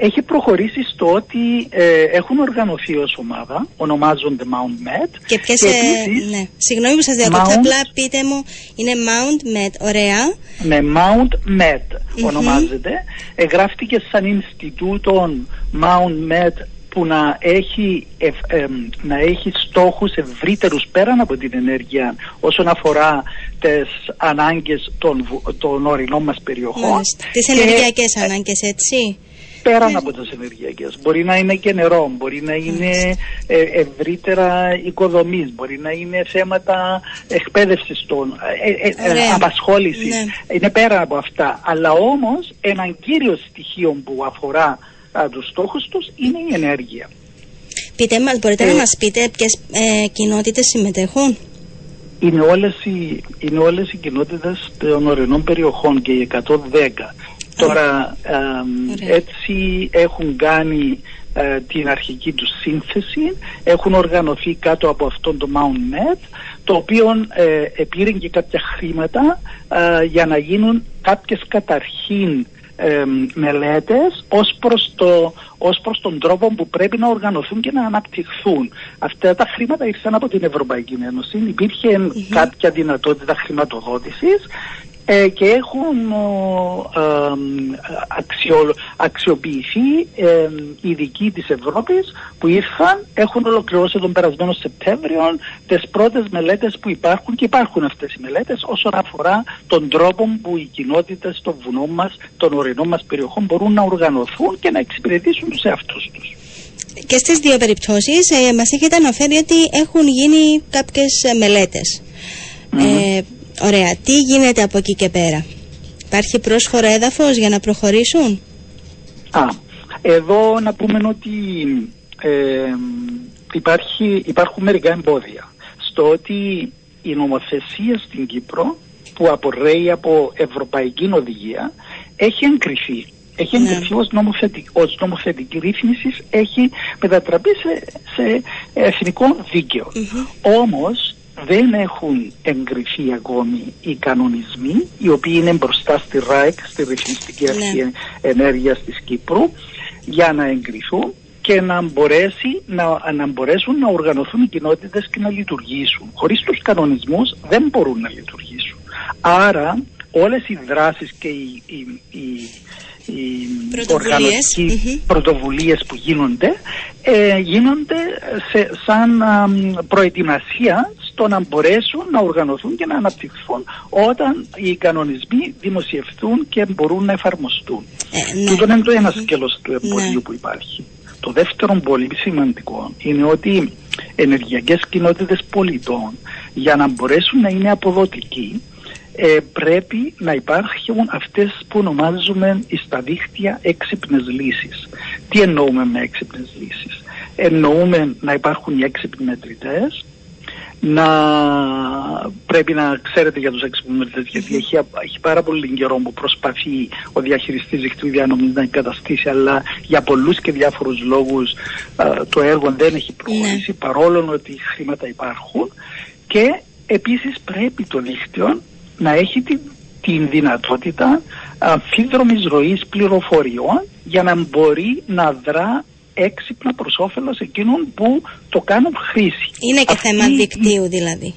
έχει προχωρήσει στο ότι ε, έχουν οργανωθεί ως ομάδα, ονομάζονται Mount Med. Και ποιες, και ε, ναι. Συγγνώμη που σας διακόπτω, απλά πείτε μου, είναι Mount Med, ωραία. Ναι, Mount Med ονομάζεται. Εγγράφτηκε σαν Ινστιτούτο Mount Med που να έχει, ε, να έχει στόχους ευρύτερους πέραν από την ενέργεια όσον αφορά τις ανάγκες των, των ορεινών μας περιοχών. Μάλιστα. Τις ενεργειακές ανάγκες έτσι πέραν από τις ενεργειακές. Μπορεί να είναι και νερό, μπορεί να είναι ε, ευρύτερα οικοδομής, μπορεί να είναι θέματα εκπαίδευσης των, ε, ε, ε απασχόλησης. Ναι. Είναι πέρα από αυτά. Αλλά όμως ένα κύριο στοιχείο που αφορά α, τους στόχους τους είναι η ενέργεια. Πείτε μας, μπορείτε να μας πείτε ποιες ε, κοινότητες συμμετέχουν; Είναι όλες, οι, είναι όλες οι κοινότητες των ορεινών περιοχών και οι 110 Τώρα έτσι έχουν κάνει ε, την αρχική τους σύνθεση, έχουν οργανωθεί κάτω από αυτόν το Mount Net, το οποίο ε, και κάποια χρήματα ε, για να γίνουν κάποιες καταρχήν ε, μελέτες ως προς, το, ως προς τον τρόπο που πρέπει να οργανωθούν και να αναπτυχθούν. Αυτά τα χρήματα ήρθαν από την Ευρωπαϊκή Ένωση. Υπήρχε κάποια δυνατότητα χρηματοδότησης ε, και έχουν ε, αξιο, αξιοποιηθεί ε, ειδικοί της Ευρώπης που ήρθαν, έχουν ολοκληρώσει τον περασμένο Σεπτέμβριο τις πρώτες μελέτες που υπάρχουν και υπάρχουν αυτές οι μελέτες όσον αφορά τον τρόπο που οι κοινότητες στο βουνό μας, των ορεινών μας περιοχών μπορούν να οργανωθούν και να εξυπηρετήσουν τους εαυτούς τους. Και στις δύο περιπτώσεις ε, μας έχετε αναφέρει ότι έχουν γίνει κάποιες ε, μελέτες. Ε, Ωραία. Τι γίνεται από εκεί και πέρα; Υπάρχει πρόσφορο έδαφος για να προχωρήσουν; Α, εδώ να πούμε ότι ε, υπάρχει, υπάρχουν μερικά εμπόδια στο ότι η νομοθεσία στην Κύπρο που απορρέει από ευρωπαϊκή οδηγία έχει εγκριθεί. Έχει ναι. εγκριθεί ως, νομοθετική, ως νομοθετική ρύθμιση, έχει μετατραπεί σε, σε εθνικό Όμως δεν έχουν εγκριθεί ακόμη οι κανονισμοί οι οποίοι είναι μπροστά στη ΡΑΕΚ, στη Ρυθμιστική ναι. Αρχή Ενέργειας της Κύπρου για να εγκριθούν και να, μπορέσει, να, να μπορέσουν να οργανωθούν οι κοινότητες και να λειτουργήσουν. Χωρίς τους κανονισμούς δεν μπορούν να λειτουργήσουν. Άρα όλες οι δράσεις και οι, οι, οι οι οργανωτικοί πρωτοβουλίες που γίνονται ε, γίνονται σε, σαν προετοιμασία στο να μπορέσουν να οργανωθούν και να αναπτυχθούν όταν οι κανονισμοί δημοσιευθούν και μπορούν να εφαρμοστούν. Ε, ναι. Τούτο είναι το ένα σκέλος του εμπορίου ναι. που υπάρχει. Το δεύτερο πολύ σημαντικό είναι ότι ενεργειακές κοινότητες πολιτών για να μπορέσουν να είναι αποδοτικοί ε, πρέπει να υπάρχουν αυτές που ονομάζουμε στα δίχτυα έξυπνες λύσεις. Τι εννοούμε με έξυπνες λύσεις; Εννοούμε να υπάρχουν οι έξυπνοι μετρητές, να πρέπει να ξέρετε για τους έξυπνους μετρητές γιατί έχει, έχει πάρα πολύ καιρό που προσπαθεί ο διαχειριστής δικτύου διανομής να εγκαταστήσει αλλά για πολλούς και διάφορους λόγους το έργο δεν έχει προχωρήσει ναι. παρόλο ότι χρήματα υπάρχουν και επίσης πρέπει το δίκτυο να έχει την, την δυνατότητα αμφίδρομης ροής πληροφοριών για να μπορεί να δρά έξυπνα προς όφελος εκείνων που το κάνουν χρήση. Είναι και θέμα δικτύου δηλαδή.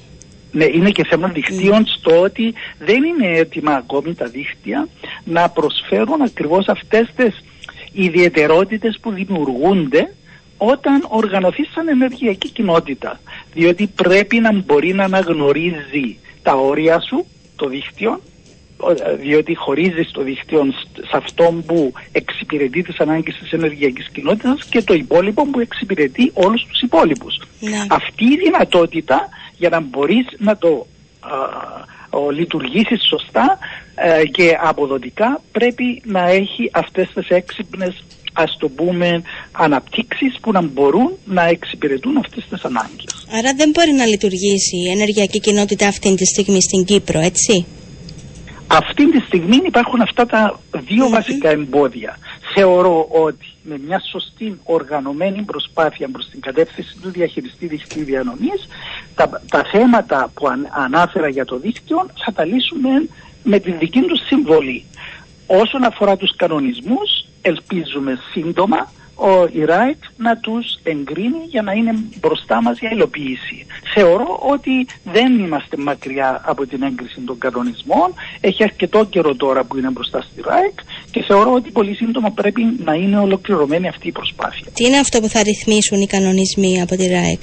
Ναι, είναι και θέμα δικτύων στο ότι δεν είναι έτοιμα ακόμη τα δίκτυα να προσφέρουν ακριβώς αυτές τις ιδιαιτερότητες που δημιουργούνται όταν οργανωθεί σαν ενεργειακή κοινότητα. Διότι πρέπει να μπορεί να αναγνωρίζει τα όρια σου το δίκτυο διότι χωρίζεις το δίκτυο σε αυτό που εξυπηρετεί τις ανάγκες της ενεργειακής κοινότητας και το υπόλοιπο που εξυπηρετεί όλους τους υπόλοιπους. Ναι. Αυτή η δυνατότητα για να μπορείς να το α, λειτουργήσεις σωστά ε, και αποδοτικά πρέπει να έχει αυτές τις έξυπνες ας το πούμε αναπτύξεις που να μπορούν να εξυπηρετούν αυτές τις ανάγκες. Άρα δεν μπορεί να λειτουργήσει η ενεργειακή κοινότητα αυτή τη στιγμή στην Κύπρο, έτσι; Αυτή τη στιγμή υπάρχουν αυτά τα δυο βασικά εμπόδια. Θεωρώ ότι με μια σωστή οργανωμένη προσπάθεια προς την κατεύθυνση του διαχειριστή δικτύου διανομής τα, τα θέματα που ανάφερα για το δίκτυο θα τα λύσουμε με τη δική τους συμβολή. Όσον αφορά τους κανονισμούς ελπίζουμε σύντομα ο ΙΡΑΕΚ να τους εγκρίνει για να είναι μπροστά μας για υλοποίηση. Θεωρώ ότι δεν είμαστε μακριά από την έγκριση των κανονισμών. Έχει αρκετό καιρό τώρα που είναι μπροστά στη ΡΑΕΚ και θεωρώ ότι πολύ σύντομα πρέπει να είναι ολοκληρωμένη αυτή η προσπάθεια. Τι είναι αυτό που θα ρυθμίσουν οι κανονισμοί από τη ΡΑΕΚ;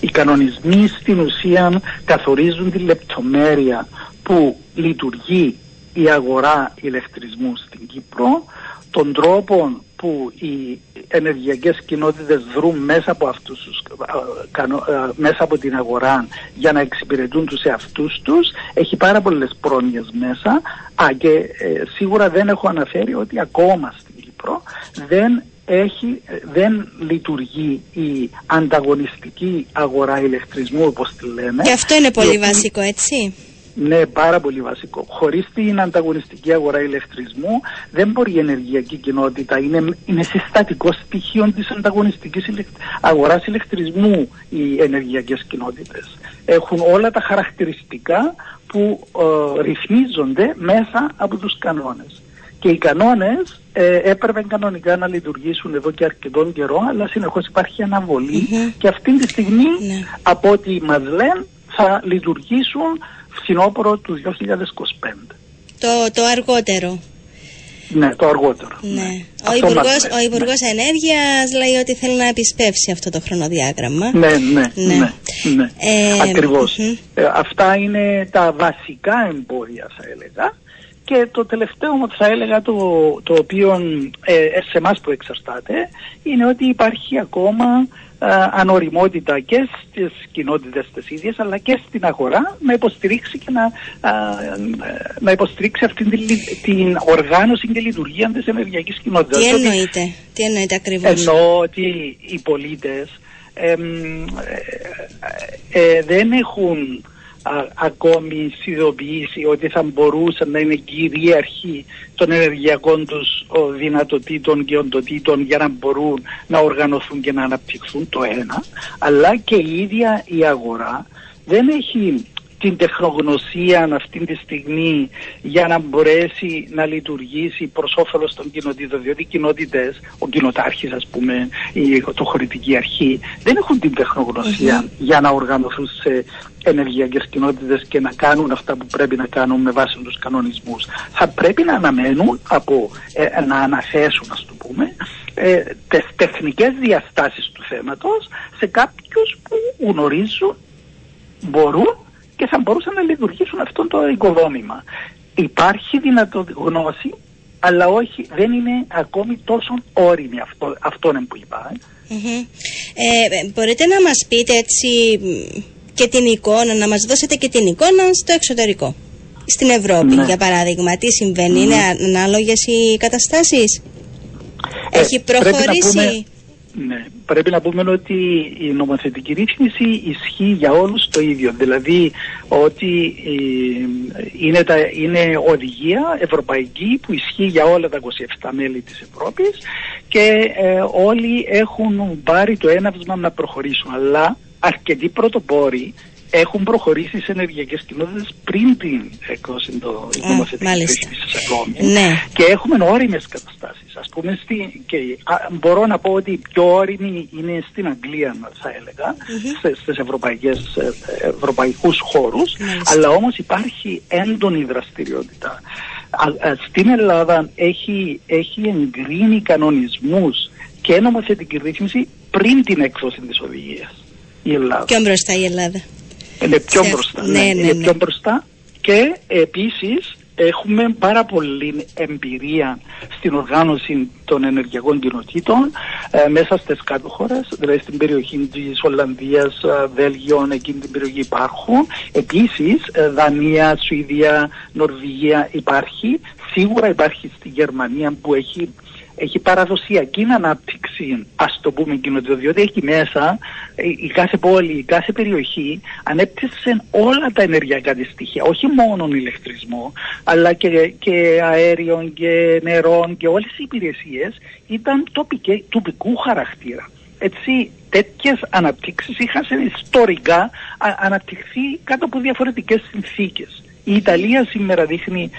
Οι κανονισμοί στην ουσία καθορίζουν τη λεπτομέρεια που λειτουργεί η αγορά ηλεκτρισμού στην Κύπρο, τον τρόπο που οι ενεργειακές κοινότητες δρούν μέσα από, αυτούς, μέσα από την αγορά για να εξυπηρετούν τους εαυτούς τους έχει πάρα πολλές πρόνοιες μέσα Α, και ε, σίγουρα δεν έχω αναφέρει ότι ακόμα στην Κύπρο δεν έχει, δεν λειτουργεί η ανταγωνιστική αγορά ηλεκτρισμού όπως τη λέμε. Και αυτό είναι πολύ βασικό έτσι; Ναι, πάρα πολύ βασικό. Χωρίς την ανταγωνιστική αγορά ηλεκτρισμού δεν μπορεί η ενεργειακή κοινότητα. Είναι, είναι συστατικό στοιχείο της ανταγωνιστικής αγοράς ηλεκτρισμού οι ενεργειακές κοινότητες. Έχουν όλα τα χαρακτηριστικά που ε, ρυθμίζονται μέσα από τους κανόνες. Και οι κανόνες ε, έπρεπε κανονικά να λειτουργήσουν εδώ και αρκετόν καιρό, αλλά συνεχώς υπάρχει αναβολή και αυτή τη στιγμή Ναι. από ό,τι μας λένε θα λειτουργήσουν φθινόπωρο του 2025. Το, το αργότερο. Ναι, το αργότερο. Ναι. Ο Αυτό Υπουργός, μας λένε. ο Υπουργός Ενέργειας λέει ότι θέλει να επισπεύσει αυτό το χρονοδιάγραμμα. Ναι, ναι, Ναι. ναι, ναι. Ε, Ακριβώς. μμμ. Ε, αυτά είναι τα βασικά εμπόδια θα έλεγα. Και το τελευταίο μου θα έλεγα το, το οποίο ε, σε εμάς που εξαρτάται είναι ότι υπάρχει ακόμα ε, ανοριμότητα και στις κοινότητες τις ίδιες αλλά και στην αγορά να υποστηρίξει και να, ε, να υποστηρίξει αυτή την, λει- την οργάνωση και λειτουργία της ενεργειακής κοινότητας. Τι Ότι- εννοείται, τι εννοείται ακριβώς; Εννοώ ότι οι πολίτες εμ, ε, ε, δεν έχουν α, ακόμη συνειδητοποιήσει ότι θα μπορούσαν να είναι κυρίαρχοι των ενεργειακών τους ο, δυνατοτήτων και οντοτήτων για να μπορούν να οργανωθούν και να αναπτυχθούν το ένα αλλά και η ίδια η αγορά δεν έχει την τεχνογνωσία αυτή τη στιγμή για να μπορέσει να λειτουργήσει προς όφελος των κοινοτήτων. Διότι οι κοινότητες, ο κοινοτάρχης ας πούμε, η το χωρητική αρχή, δεν έχουν την τεχνογνωσία για να οργανωθούν σε ενεργειακές κοινότητες και να κάνουν αυτά που πρέπει να κάνουν με βάση τους κανονισμούς. Θα πρέπει να αναμένουν από, ε, να αναθέσουν ας το πούμε, ε, τις τεχνικές διαστάσεις του θέματος σε κάποιους που γνωρίζουν μπορούν και θα μπορούσαν να λειτουργήσουν αυτό το οικοδόμημα. Υπάρχει δυνατό γνώση, αλλά όχι, δεν είναι ακόμη τόσο όριμη αυτό, αυτό είναι που είπα. ε. Μμμ. Ε, μπορείτε να μας πείτε έτσι μ, και την εικόνα, να μας δώσετε και την εικόνα στο εξωτερικό. Στην Ευρώπη, Ναι. για παράδειγμα, τι συμβαίνει, είναι ανάλογες οι καταστάσεις; Ε, Έχει πρέπει να προχωρήσει. Πούμε- Ναι, πρέπει να πούμε ότι η νομοθετική ρύθμιση ισχύει για όλους το ίδιο. Δηλαδή ότι ε, είναι, τα, είναι οδηγία ευρωπαϊκή που ισχύει για όλα τα 27 μέλη της Ευρώπης και ε, όλοι έχουν πάρει το έναυσμα να προχωρήσουν. Αλλά αρκετοί πρωτοπόροι έχουν προχωρήσει σε ενεργειακές κοινότητες πριν την έκδοση των Α, νομοθετικής μάλιστα. ρύθμισης ακόμη Ναι. και έχουμε όριμες καταστάσεις. Ας πούμε, στη, και, α, μπορώ να πω ότι η πιο όρημη είναι στην Αγγλία, θα έλεγα, σε, στις ευρωπαϊκές, ε, ε, ευρωπαϊκούς χώρους, Μάλιστα. αλλά όμως υπάρχει έντονη δραστηριότητα. Α, α, στην Ελλάδα έχει, έχει εγκρίνει κανονισμούς και νομοθετική ρύθμιση πριν την έκδοση της οδηγίας. Η Ελλάδα. Πιο μπροστά η Ελλάδα. Είναι πιο Σε- μπροστά. ναι, ναι, είναι ναι. πιο μπροστά και επίσης έχουμε πάρα πολλή εμπειρία στην οργάνωση των ενεργειακών κοινοτήτων ε, μέσα στις κάτω χώρες, δηλαδή στην περιοχή της Ολλανδίας, ε, Βέλγιο, εκείνη την περιοχή υπάρχουν. Επίσης, ε, Δανία, Σουηδία, Νορβηγία υπάρχει. Σίγουρα υπάρχει στη Γερμανία που έχει έχει παραδοσιακή ανάπτυξη, ας το πούμε κοινότητα, διότι έχει μέσα ε, η κάθε πόλη, η κάθε περιοχή ανέπτυξε όλα τα ενεργειακά της στοιχεία, όχι μόνο ηλεκτρισμό, αλλά και, και αέριων και νερών και όλες οι υπηρεσίες ήταν τοπικές, τοπικού χαρακτήρα. Έτσι, τέτοιες αναπτύξεις είχαν σε ιστορικά α- αναπτυχθεί κάτω από διαφορετικές συνθήκες. Η Ιταλία σήμερα δείχνει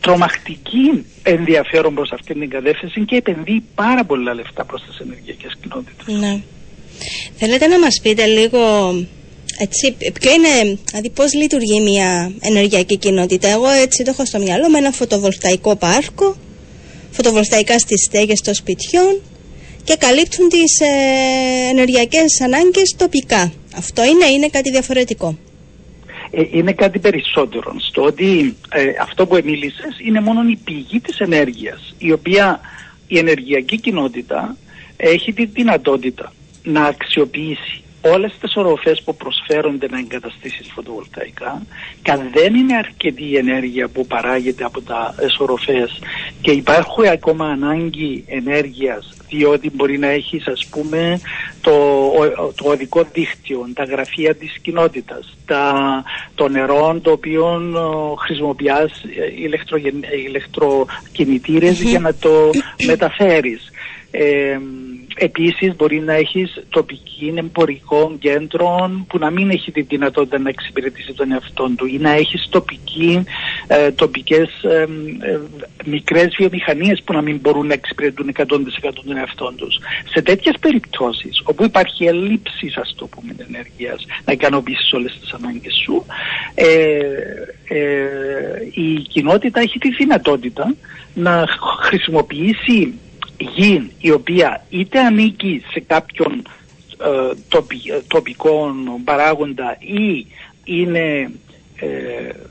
τρομακτική ενδιαφέρον προς αυτήν την κατεύθυνση και επενδύει πάρα πολλά λεφτά προς τις ενεργειακές κοινότητες. Ναι. Θέλετε να μας πείτε λίγο έτσι, ποιο είναι, δηλαδή πώς λειτουργεί μια ενεργειακή κοινότητα; Εγώ έτσι το έχω στο μυαλό με ένα φωτοβολταϊκό πάρκο, φωτοβολταϊκά στις στέγες των σπιτιών και καλύπτουν τις ε, ενεργειακές ανάγκες τοπικά. Αυτό είναι, είναι κάτι διαφορετικό; Ε, είναι κάτι περισσότερο. Στο ότι ε, αυτό που μίλησες είναι μόνο η πηγή της ενέργειας η οποία η ενεργειακή κοινότητα έχει τη δυνατότητα να αξιοποιήσει όλες τις οροφές που προσφέρονται να εγκαταστήσεις φωτοβολταϊκά και αν δεν είναι αρκετή η ενέργεια που παράγεται από τα οροφές και υπάρχουν ακόμα ανάγκη ενέργειας διότι μπορεί να έχεις ας πούμε το, ο- το οδικό δίκτυο, τα γραφεία της κοινότητας, τα, το νερό το οποίο ο, χρησιμοποιάς ε, ηλεκτρογεν- ε, ηλεκτροκινητήρες για να το μεταφέρεις. Ε, επίσης μπορεί να έχεις τοπική εμπορικών κέντρων που να μην έχει τη δυνατότητα να εξυπηρετήσει τον εαυτό του ή να έχεις τοπική, ε, τοπικές ε, ε, μικρές βιομηχανίες που να μην μπορούν να εξυπηρετούν 100% τον εαυτό τους. Σε τέτοιες περιπτώσεις όπου υπάρχει έλλειψη ας το πούμε ενέργειας να ικανοποιήσεις όλες τις ανάγκες σου ε, ε, η κοινότητα έχει τη δυνατότητα να χρησιμοποιήσει γη η οποία είτε ανήκει σε κάποιον ε, τοπικό παράγοντα ή είναι ε,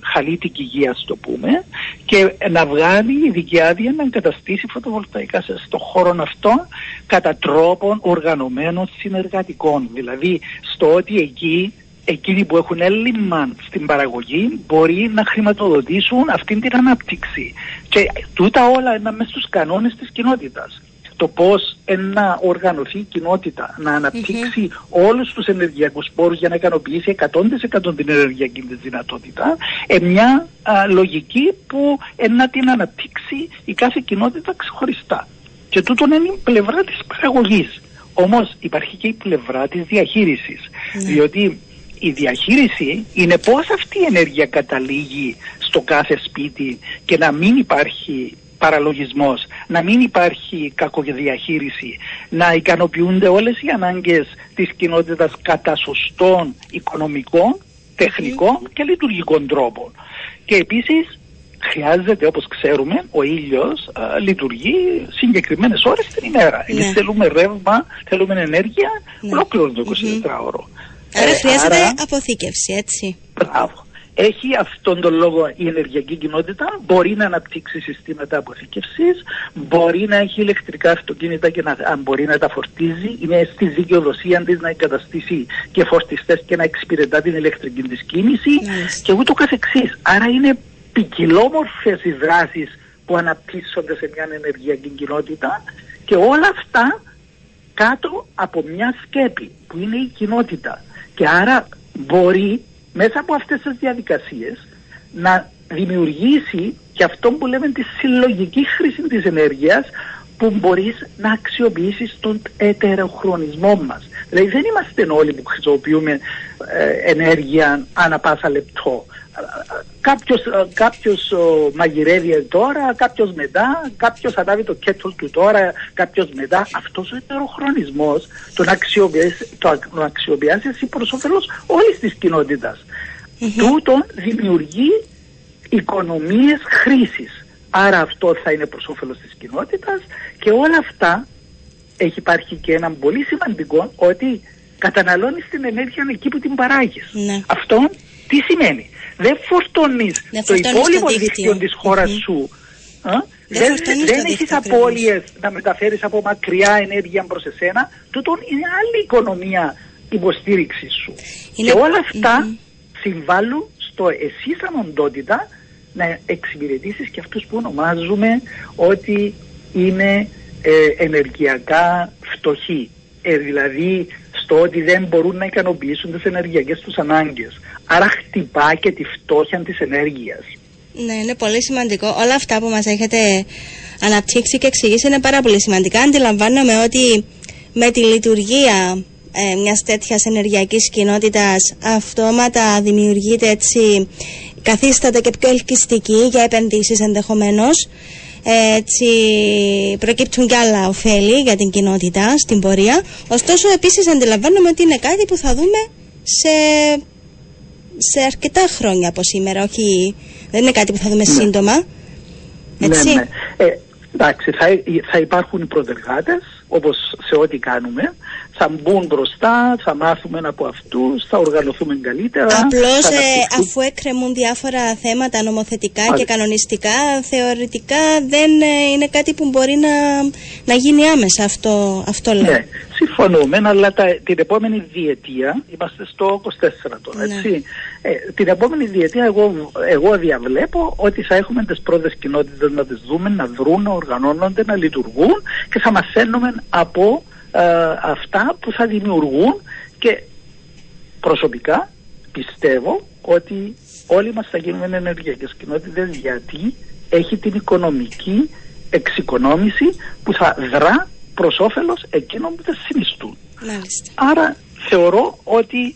χαλίτικη γη ας το πούμε και να βγάλει ειδική άδεια να εγκαταστήσει φωτοβολταϊκά στο χώρο αυτό κατά τρόπον οργανωμένων συνεργατικών δηλαδή στο ότι εκεί εκείνοι που έχουν έλλειμμα στην παραγωγή μπορεί να χρηματοδοτήσουν αυτή την ανάπτυξη. Και τούτα όλα είναι μέσα στους κανόνες της κοινότητας. Το πώς να οργανωθεί η κοινότητα, να αναπτύξει mm-hmm. όλους τους ενεργειακούς πόρους για να ικανοποιήσει 100% την ενεργειακή της δυνατότητα, ε, μια λογική που ε, να την αναπτύξει η κάθε κοινότητα ξεχωριστά. Και τούτο είναι η πλευρά της παραγωγής. Όμως υπάρχει και η πλευρά της διαχείρισης. Ναι. Διότι η διαχείριση είναι πώς αυτή η ενέργεια καταλήγει στο κάθε σπίτι και να μην υπάρχει παραλογισμός, να μην υπάρχει κακοδιαχείριση, να ικανοποιούνται όλες οι ανάγκες της κοινότητας κατά σωστών οικονομικών, τεχνικών και λειτουργικών τρόπων. Και επίσης χρειάζεται όπως ξέρουμε ο ήλιος α, λειτουργεί συγκεκριμένες ώρες την ημέρα. Ναι. Εμείς θέλουμε ρεύμα, θέλουμε ενέργεια ναι. ολόκληρο το 24ωρο. Άρα ε, χρειάζεται άρα, αποθήκευση, έτσι. Μπράβο. Έχει αυτόν τον λόγο η ενεργειακή κοινότητα, μπορεί να αναπτύξει συστήματα αποθήκευσης, μπορεί να έχει ηλεκτρικά αυτοκίνητα και να αν μπορεί να τα φορτίζει, είναι στη δικαιοδοσία της να εγκαταστήσει και φορτιστές και να εξυπηρετά την ηλεκτρική της κίνηση και ούτω καθεξής. Άρα είναι ποικιλόμορφες οι δράσεις που αναπτύσσονται σε μια ενεργειακή κοινότητα και όλα αυτά κάτω από μια σκέπη που είναι η κοινότητα. Και άρα μπορεί μέσα από αυτές τις διαδικασίες να δημιουργήσει και αυτό που λέμε τη συλλογική χρήση της ενέργειας που μπορείς να αξιοποιήσεις τον ετεροχρονισμό μας. Δηλαδή δεν είμαστε όλοι που χρησιμοποιούμε ε, ενέργεια ανά πάσα λεπτό κάποιος, ε, κάποιος μαγειρεύει τώρα, κάποιος μετά, κάποιος ανάβει το κέτολ του τώρα, κάποιος μετά. Αυτός ο ετεροχρονισμός τον αξιοποιήσει, τον αξιοποιήσει εσύ προς όφελος όλης της κοινότητας. Τούτο δημιουργεί οικονομίες χρήσης. Άρα αυτό θα είναι προς όφελος της κοινότητας και όλα αυτά έχει υπάρχει και ένα πολύ σημαντικό ότι καταναλώνεις την ενέργεια εκεί που την παράγεις. Ναι. Αυτό τι σημαίνει; Δεν φορτώνεις το υπόλοιπο δίκτυο της χώρας σου. Δεν, δεν έχεις απώλειες να μεταφέρεις από μακριά ενέργεια προς εσένα. Τούτο είναι άλλη οικονομία υποστήριξης σου. Και όλα συμβάλλουν στο εσύ σαν οντότητα να εξυπηρετήσεις και αυτούς που ονομάζουμε ότι είναι ε, ενεργειακά φτωχοί. Ε, δηλαδή στο ότι δεν μπορούν να ικανοποιήσουν τις ενεργειακές τους ανάγκες. Άρα χτυπά και τη φτώχεια της ενέργειας. Ναι, είναι πολύ σημαντικό. Όλα αυτά που μας έχετε αναπτύξει και εξηγήσει είναι πάρα πολύ σημαντικά. Αντιλαμβάνομαι ότι με τη λειτουργία ε, μιας τέτοιας ενεργειακής κοινότητας αυτόματα δημιουργείται έτσι καθίσταται και πιο ελκυστική για επενδύσεις ενδεχομένως έτσι προκύπτουν και άλλα ωφέλη για την κοινότητα στην πορεία. Ωστόσο, επίσης αντιλαμβάνομαι ότι είναι κάτι που θα δούμε σε, σε αρκετά χρόνια από σήμερα. Όχι, δεν είναι κάτι που θα δούμε ναι. σύντομα. Ναι, έτσι. Ναι, ναι. Ε, εντάξει, θα, θα υπάρχουν οι προτεργάτες, όπως σε ό,τι κάνουμε θα μπουν μπροστά, θα μάθουμε από αυτούς, θα οργανωθούμε καλύτερα. Απλώς ε, αφού εκκρεμούν διάφορα θέματα νομοθετικά και κανονιστικά, θεωρητικά δεν ε, είναι κάτι που μπορεί να, να γίνει άμεσα αυτό, αυτό λέω. Ναι, συμφωνούμε, αλλά τα, την επόμενη διετία, είμαστε στο 24 τώρα, ναι. έτσι. Ε, την επόμενη διετία εγώ, εγώ διαβλέπω ότι θα έχουμε τις πρώτες κοινότητες να τις δούμε, να δρούν, να οργανώνονται, να λειτουργούν και θα μαθαίνουμε από ε, αυτά που θα δημιουργούν και προσωπικά πιστεύω ότι όλοι μας θα γίνουμε ενεργειακές κοινότητες γιατί έχει την οικονομική εξοικονόμηση που θα δρά προς όφελος εκείνων που δεν συνιστούν. Μάλιστα. Άρα θεωρώ ότι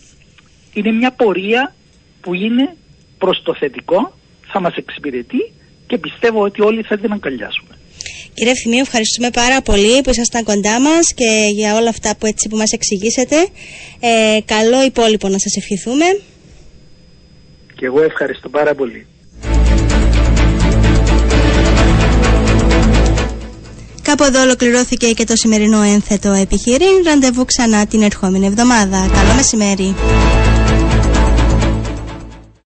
είναι μια πορεία που είναι προς το θετικό, θα μας εξυπηρετεί και πιστεύω ότι όλοι θα την αγκαλιάσουμε. Κύριε Ευθυμίου, ευχαριστούμε πάρα πολύ που ήσασταν κοντά μας και για όλα αυτά που έτσι που μας εξηγήσετε. Ε, καλό υπόλοιπο να σας ευχηθούμε. Και εγώ ευχαριστώ πάρα πολύ. Κάπου εδώ ολοκληρώθηκε και το σημερινό ένθετο επιχειρήν. Ραντεβού ξανά την ερχόμενη εβδομάδα. Καλό μεσημέρι.